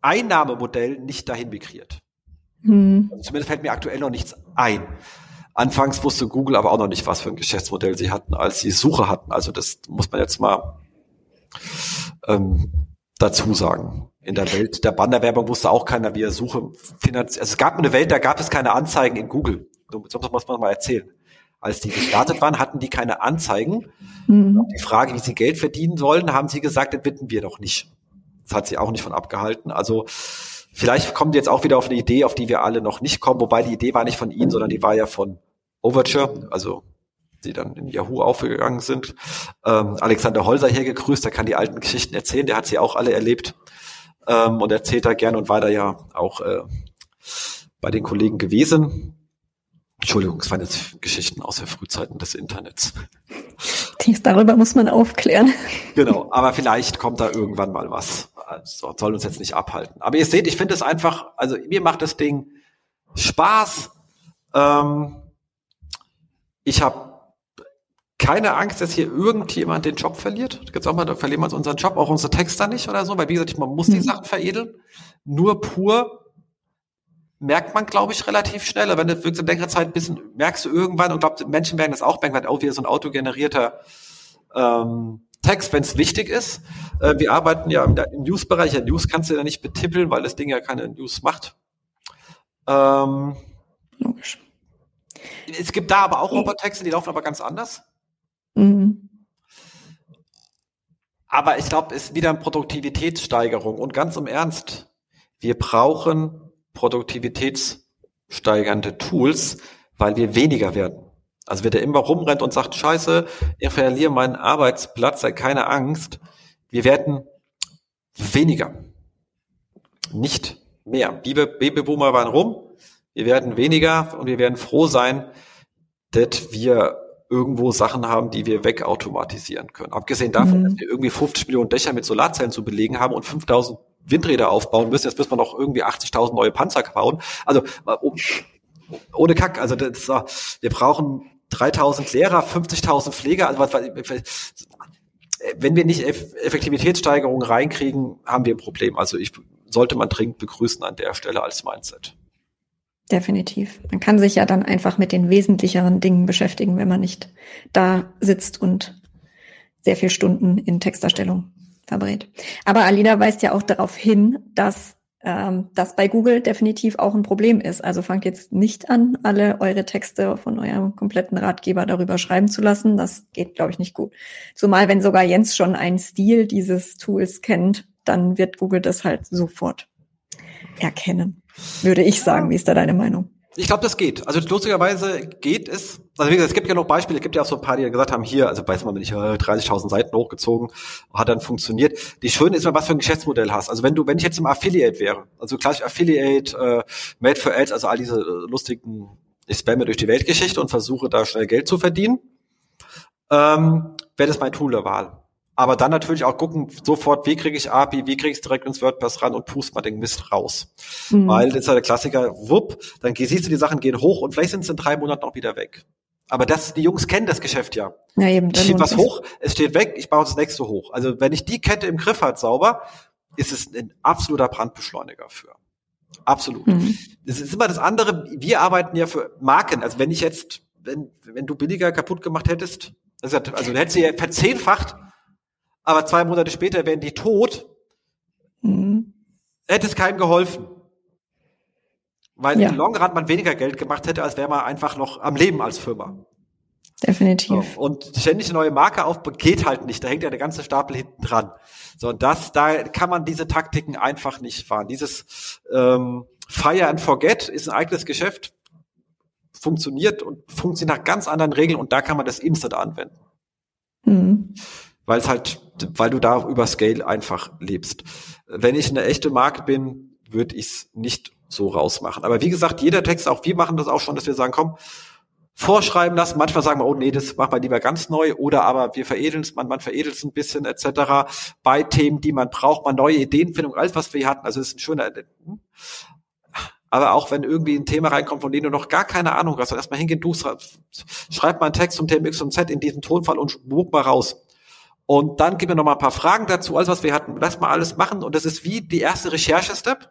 Sucheinnahmemodell nicht dahin migriert. Hm. Also zumindest fällt mir aktuell noch nichts ein. Anfangs wusste Google aber auch noch nicht, was für ein Geschäftsmodell sie hatten, als sie Suche hatten. Also das muss man jetzt mal ähm, dazu sagen. In der Welt der Bannerwerbung wusste auch keiner, wie er Suche finanziert. Also es gab eine Welt, da gab es keine Anzeigen in Google. So muss man mal erzählen. Als die gestartet waren, hatten die keine Anzeigen. Mhm. Die Frage, wie sie Geld verdienen sollen, haben sie gesagt, das bitten wir doch nicht. Das hat sie auch nicht von abgehalten. Also vielleicht die jetzt auch wieder auf eine Idee, auf die wir alle noch nicht kommen. Wobei die Idee war nicht von ihnen, sondern die war ja von Overture, also die dann in Yahoo aufgegangen sind. Ähm, Alexander Holzer hier gegrüßt, der kann die alten Geschichten erzählen, der hat sie auch alle erlebt ähm, und erzählt da gerne und war da ja auch äh, bei den Kollegen gewesen. Entschuldigung, es waren jetzt Geschichten aus der Frühzeiten des Internets. Dies, darüber muss man aufklären. Genau, aber vielleicht kommt da irgendwann mal was. Also, soll uns jetzt nicht abhalten. Aber ihr seht, ich finde es einfach, also mir macht das Ding Spaß. Ähm, ich habe keine Angst, dass hier irgendjemand den Job verliert. Da gibt's auch mal, da verlieren wir unseren Job, auch unsere Texter nicht oder so, weil wie gesagt, man muss die mhm. Sachen veredeln. Nur pur merkt man, glaube ich, relativ schnell. Aber wenn du wirklich in längerer Zeit ein bisschen merkst du irgendwann und glaube, Menschen werden das auch merken, auch wieder so ein autogenerierter ähm, Text, wenn es wichtig ist. Äh, wir arbeiten ja im, im News-Bereich. Ja, News kannst du ja nicht betippeln, weil das Ding ja keine News macht. Ähm, Logisch. Es gibt da aber auch Robotertexte, die laufen aber ganz anders. Mhm. Aber ich glaube, es ist wieder eine Produktivitätssteigerung. Und ganz im Ernst, wir brauchen produktivitätssteigernde Tools, weil wir weniger werden. Also wer da immer rumrennt und sagt, scheiße, ich verliere meinen Arbeitsplatz, sei keine Angst. Wir werden weniger. Nicht mehr. Babyboomer waren rum, wir werden weniger und wir werden froh sein, dass wir irgendwo Sachen haben, die wir wegautomatisieren können. Abgesehen davon, mhm. dass wir irgendwie 50 Millionen Dächer mit Solarzellen zu belegen haben und 5000 Windräder aufbauen müssen. Jetzt müssen wir noch irgendwie 80.000 neue Panzer bauen. Also ohne Kack. Also das, wir brauchen 3000 Lehrer, 50.000 Pfleger. Also was, wenn wir nicht Effektivitätssteigerungen reinkriegen, haben wir ein Problem. Also ich sollte man dringend begrüßen an der Stelle als Mindset. Definitiv. Man kann sich ja dann einfach mit den wesentlicheren Dingen beschäftigen, wenn man nicht da sitzt und sehr viel Stunden in Texterstellung verbrät. Aber Alina weist ja auch darauf hin, dass ähm, das bei Google definitiv auch ein Problem ist. Also fangt jetzt nicht an, alle eure Texte von eurem kompletten Ratgeber darüber schreiben zu lassen. Das geht, glaube ich, nicht gut. Zumal wenn sogar Jens schon einen Stil dieses Tools kennt, dann wird Google das halt sofort erkennen würde ich sagen. Wie ist da deine Meinung? Ich glaube, das geht. Also lustigerweise geht es. Also wie gesagt, es gibt ja noch Beispiele, es gibt ja auch so ein paar, die gesagt haben, hier, also weiß man, wenn ich 30.000 Seiten hochgezogen, hat dann funktioniert. Die Schöne ist mal, was für ein Geschäftsmodell hast. Also wenn du, wenn ich jetzt im Affiliate wäre, also gleich Affiliate, äh, Made for Ads, also all diese äh, lustigen, ich spamme durch die Weltgeschichte und versuche da schnell Geld zu verdienen, ähm, wäre das mein Tool der Wahl. Aber dann natürlich auch gucken, sofort, wie kriege ich API, wie kriege ich es direkt ins WordPress ran und pust mal den Mist raus. Mhm. Weil das ist ja der Klassiker, wupp, dann siehst du, die Sachen gehen hoch und vielleicht sind sie in drei Monaten auch wieder weg. Aber das, die Jungs kennen das Geschäft ja. ja eben, ich schiebe was hoch, es steht weg, ich baue das nächste hoch. Also wenn ich die Kette im Griff hat sauber, ist es ein absoluter Brandbeschleuniger für. Absolut. Mhm. Das ist immer das andere. Wir arbeiten ja für Marken. Also wenn ich jetzt, wenn, wenn du billiger kaputt gemacht hättest, also du hättest sie ja verzehnfacht, aber zwei Monate später wären die tot, Mhm. Hätte es keinem geholfen. Weil ja. im Long Run man weniger Geld gemacht hätte, als wäre man einfach noch am Leben als Firma. Definitiv. So, und ständig eine neue Marke auf geht halt nicht. Da hängt ja der ganze Stapel hinten dran. So, und das, da kann man diese Taktiken einfach nicht fahren. Dieses ähm, Fire and Forget ist ein eigenes Geschäft, funktioniert und funktioniert nach ganz anderen Regeln und da kann man das instant anwenden. Mhm. Weil es halt, weil du da über Scale einfach lebst. Wenn ich eine echte Marke bin, würde ich es nicht so rausmachen. Aber wie gesagt, jeder Text, auch wir machen das auch schon, dass wir sagen, komm, vorschreiben lassen. Manchmal sagen wir, oh nee, das machen wir lieber ganz neu. Oder aber wir veredeln es, man, man veredelt es ein bisschen etc. Bei Themen, die man braucht, man neue Ideenfindung, alles was wir hier hatten. Also es ist ein schöner. Aber auch wenn irgendwie ein Thema reinkommt, von dem du noch gar keine Ahnung hast, dann erstmal hingehen, du schreib mal einen Text zum Thema X und Z in diesem Tonfall und buch mal raus. Und dann gib mir noch mal ein paar Fragen dazu, alles was wir hatten. Lass mal alles machen. Und das ist wie die erste Recherche-Step.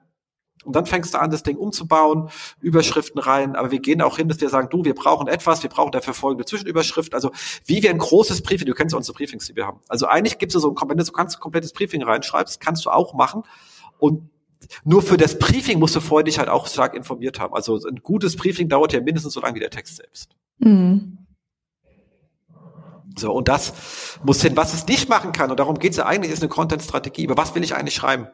Und dann fängst du an, das Ding umzubauen, Überschriften rein. Aber wir gehen auch hin, dass wir sagen, du, wir brauchen etwas, wir brauchen dafür folgende Zwischenüberschrift. Also wie wir ein großes Briefing, du kennst ja unsere Briefings, die wir haben. Also eigentlich gibt es so ein, wenn du so kannst, komplettes Briefing reinschreibst, kannst du auch machen. Und nur für das Briefing musst du vorher dich halt auch stark informiert haben. Also ein gutes Briefing dauert ja mindestens so lange wie der Text selbst. Mhm. So, und das muss hin. Was es nicht machen kann, und darum geht es ja eigentlich, ist eine Content-Strategie. Aber was will ich eigentlich schreiben?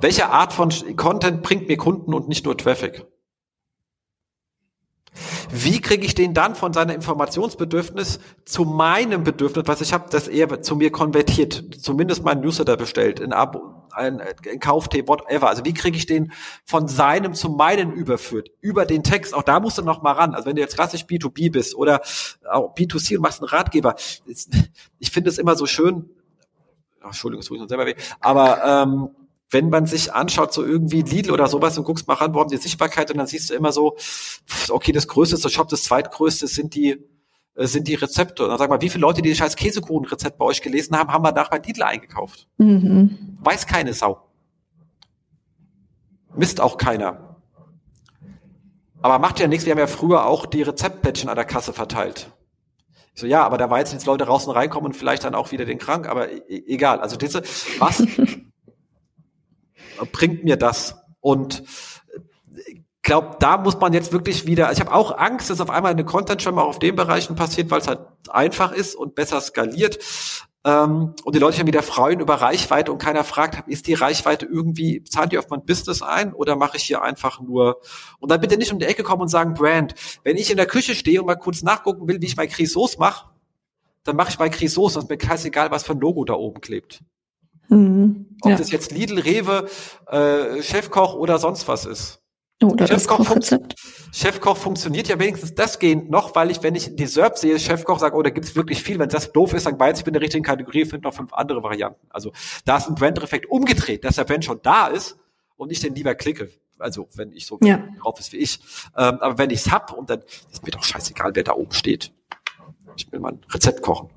Welche Art von Content bringt mir Kunden und nicht nur Traffic? Wie kriege ich den dann von seiner Informationsbedürfnis zu meinem Bedürfnis, was ich habe, dass er zu mir konvertiert, zumindest mein Newsletter bestellt, in Abo, ein, ein Kauftee, whatever. Also wie kriege ich den von seinem zu meinem überführt? Über den Text. Auch da musst du noch mal ran. Also wenn du jetzt klassisch B2B bist oder auch B2C und machst einen Ratgeber. Ich finde es immer so schön. Ach, Entschuldigung, tue ich noch selber weh. Aber ähm, wenn man sich anschaut, so irgendwie Lidl oder sowas und guckst mal ran, wo haben die Sichtbarkeit und dann siehst du immer so, okay, das größte der Shop, das zweitgrößte sind die äh, sind die Rezepte. Und dann sag mal, wie viele Leute, die das scheiß Käsekuchenrezept bei euch gelesen haben, haben wir nach bei Lidl eingekauft? Mhm. Weiß keine Sau. Misst auch keiner. Aber macht ja nichts, wir haben ja früher auch die Rezeptplättchen an der Kasse verteilt. Ich so, ja, aber da war jetzt jetzt Leute raus und reinkommen und vielleicht dann auch wieder den krank, aber e-, e egal. Also diese, was bringt mir das? Und glaube, da muss man jetzt wirklich wieder, ich habe auch Angst, dass auf einmal eine Content schon mal auf den Bereichen passiert, weil es halt einfach ist und besser skaliert. Ähm, und die Leute sich dann wieder freuen über Reichweite und keiner fragt, ist die Reichweite irgendwie, zahlt die auf mein Business ein oder mache ich hier einfach nur? Und dann bitte nicht um die Ecke kommen und sagen, Brand. Wenn ich in der Küche stehe und mal kurz nachgucken will, wie ich mein Crisauce mache, dann mache ich mein Crisauce, und mir ist egal, was für ein Logo da oben klebt. Mhm, Ob ja. das jetzt Lidl, Rewe, äh, Chefkoch oder sonst was ist. Oder Chefkoch, fun Chefkoch funktioniert ja wenigstens das gehend noch, weil ich, wenn ich die SERP sehe, Chefkoch sage, oh, da gibt's wirklich viel. Wenn das doof ist, dann weiß ich bin in der richtigen Kategorie, finde noch fünf andere Varianten. Also da ist ein Brand-Effekt umgedreht, dass der Brand schon da ist und ich den lieber klicke. Also wenn ich so ja. drauf ist wie ich. Ähm, aber wenn ich's hab und dann ist mir doch scheißegal, wer da oben steht. Ich will mal ein Rezept kochen.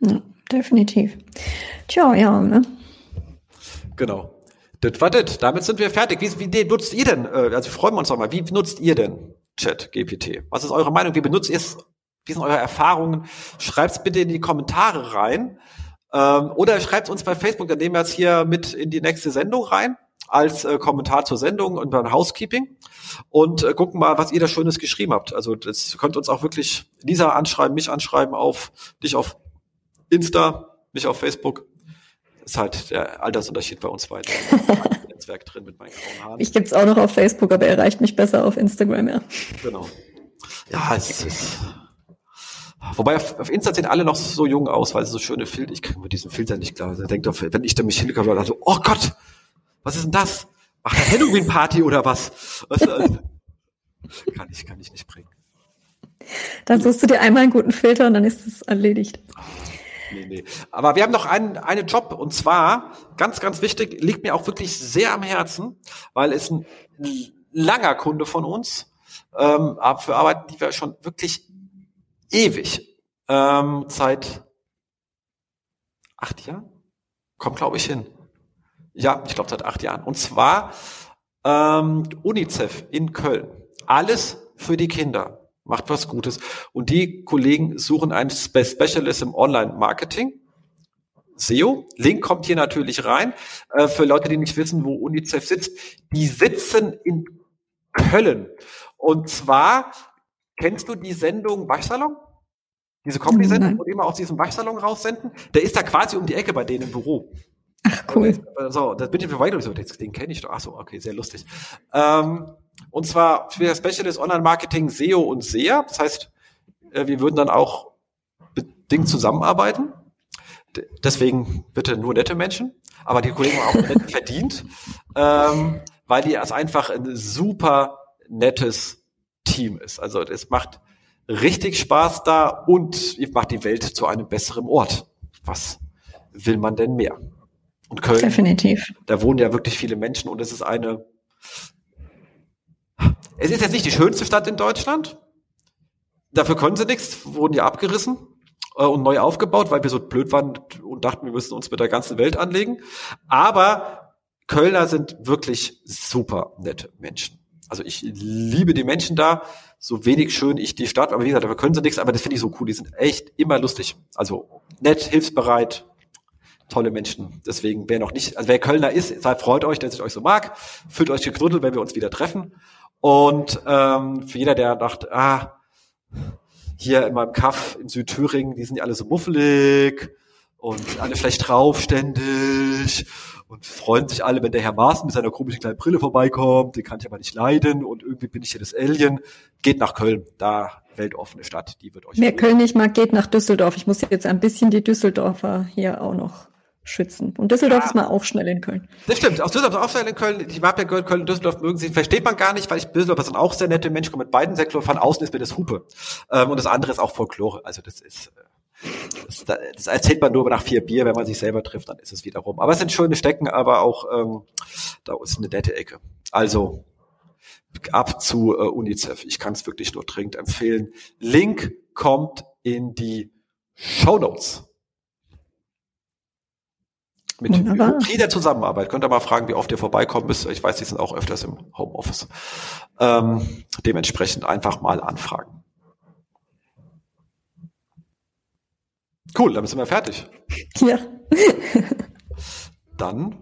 Ja definitiv. Tja, ja, ne? Genau. Das war das. Damit sind wir fertig. Wie, wie nutzt ihr denn, äh, also freuen wir uns nochmal, wie nutzt ihr denn Chat GPT? Was ist eure Meinung? Wie benutzt ihr es? Wie sind eure Erfahrungen? Schreibt es bitte in die Kommentare rein. Ähm, oder schreibt uns bei Facebook, dann nehmen wir jetzt hier mit in die nächste Sendung rein als äh, Kommentar zur Sendung und beim Housekeeping und äh, gucken mal, was ihr da Schönes geschrieben habt. Also das könnt uns auch wirklich Lisa anschreiben, mich anschreiben auf dich auf Insta, mich auf Facebook. Ist halt der Altersunterschied bei uns weiter. Netzwerk drin mit meinen grauen Haaren. Ich gibt's auch noch auf Facebook, aber er erreicht mich besser auf Instagram, ja. Genau. Ja, es ist. Wobei auf, auf Insta sehen alle noch so jung aus, weil sie so schöne Filter, ich kriege mit diesem Filter nicht klar. Er denkt, auf, wenn ich da mich hinkomme, dann so, oh Gott, was ist denn das? Ach, eine Halloween-Party oder was? was also, kann ich, kann ich nicht bringen. Dann suchst du dir einmal einen guten Filter und dann ist es erledigt. Nee, nee. Aber wir haben noch einen, einen Job und zwar, ganz, ganz wichtig, liegt mir auch wirklich sehr am Herzen, weil es ein langer Kunde von uns, ähm, für Arbeit, die wir schon wirklich ewig, ähm, seit acht Jahren, kommt glaube ich hin. Ja, ich glaube seit acht Jahren. Und zwar ähm, UNICEF in Köln. Alles für die Kinder macht was Gutes. Und die Kollegen suchen einen Specialist im Online-Marketing SEO. Link kommt hier natürlich rein. Äh, für Leute, die nicht wissen, wo UNICEF sitzt, die sitzen in Köln. Und zwar, kennst du die Sendung Waschsalon? Diese Comedy-Sendung, wo die immer aus diesem Waschsalon raussenden? Der ist da quasi um die Ecke bei denen im Büro. Ach, cool. So, das bin ich für weiter den kenne ich doch. Ach so, okay, sehr lustig. Ähm, und zwar für Specialist Online-Marketing SEO und SEA. Das heißt, äh, wir würden dann auch bedingt zusammenarbeiten. Deswegen bitte nur nette Menschen. Aber die Kollegen haben auch nett verdient, ähm, weil die als einfach ein super nettes Team ist. Also es macht richtig Spaß da und macht die Welt zu einem besseren Ort. Was will man denn mehr? Und Köln, Definitiv. da wohnen ja wirklich viele Menschen und es ist eine, es ist jetzt nicht die schönste Stadt in Deutschland. Dafür können sie nichts, wurden ja abgerissen äh, und neu aufgebaut, weil wir so blöd waren und dachten, wir müssen uns mit der ganzen Welt anlegen. Aber Kölner sind wirklich super nette Menschen. Also ich liebe die Menschen da, so wenig schön ich die Stadt, aber wie gesagt, dafür können sie nichts, aber das finde ich so cool. Die sind echt immer lustig. Also nett, hilfsbereit, tolle Menschen. Deswegen, wer noch nicht, also wer Kölner ist, freut euch, dass ich euch so mag. Fühlt euch geknuddelt, wenn wir uns wieder treffen. Und ähm, für jeder, der dachte, ah, hier in meinem Kaff in Südthüringen, die sind ja alle so muffelig und alle schlecht drauf ständig und freuen sich alle, wenn der Herr Maaßen mit seiner komischen kleinen Brille vorbeikommt, den kann ich aber nicht leiden und irgendwie bin ich hier das Alien. Geht nach Köln, da weltoffene Stadt, die wird euch. Wer Köln nicht mag, geht nach Düsseldorf. Ich muss jetzt ein bisschen die Düsseldorfer hier auch noch schützen. Und Düsseldorf ja. ist mal auch schnell in Köln. Das stimmt. Aus Düsseldorf ist auch schnell in Köln. Ich habe ja gehört, Köln und Düsseldorf mögen sie. Versteht man gar nicht, weil ich Düsseldorf sind auch sehr nette Menschen, komme mit beiden Sektoren. Von außen ist mir das Hupe. Ähm, und das andere ist auch Folklore. Also das ist, äh, das, das erzählt man nur nach vier Bier. Wenn man sich selber trifft, dann ist es wiederum. Aber es sind schöne Stecken, aber auch ähm, da ist eine nette Ecke. Also ab zu äh, UNICEF. Ich kann es wirklich nur dringend empfehlen. Link kommt in die Show Notes mit hybrider Zusammenarbeit. Könnt ihr mal fragen, wie oft ihr vorbeikommen müsst. Ich weiß, die sind auch öfters im Homeoffice. Ähm, dementsprechend einfach mal anfragen. Cool, dann sind wir fertig. Ja. dann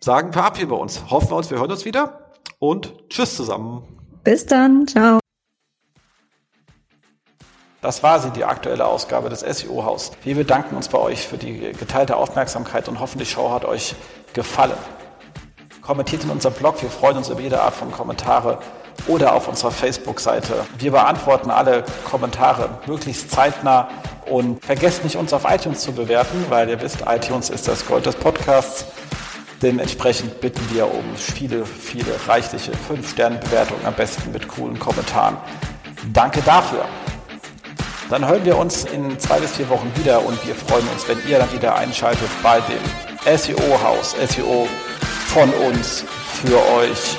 sagen, verabschieden wir uns. Hoffen wir uns, wir hören uns wieder und tschüss zusammen. Bis dann, ciao. Das war sie, die aktuelle Ausgabe des SEO-Haus. Wir bedanken uns bei euch für die geteilte Aufmerksamkeit und hoffen, die Show hat euch gefallen. Kommentiert in unserem Blog, wir freuen uns über jede Art von Kommentare oder auf unserer Facebook-Seite. Wir beantworten alle Kommentare möglichst zeitnah und vergesst nicht, uns auf iTunes zu bewerten, weil ihr wisst, iTunes ist das Gold des Podcasts. Dementsprechend bitten wir um viele, viele reichliche 5-Sterne-Bewertungen, am besten mit coolen Kommentaren. Danke dafür. Dann hören wir uns in zwei bis vier Wochen wieder und wir freuen uns, wenn ihr dann wieder einschaltet bei dem SEO-Haus. SEO von uns für euch.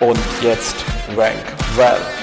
Und jetzt Rank Well.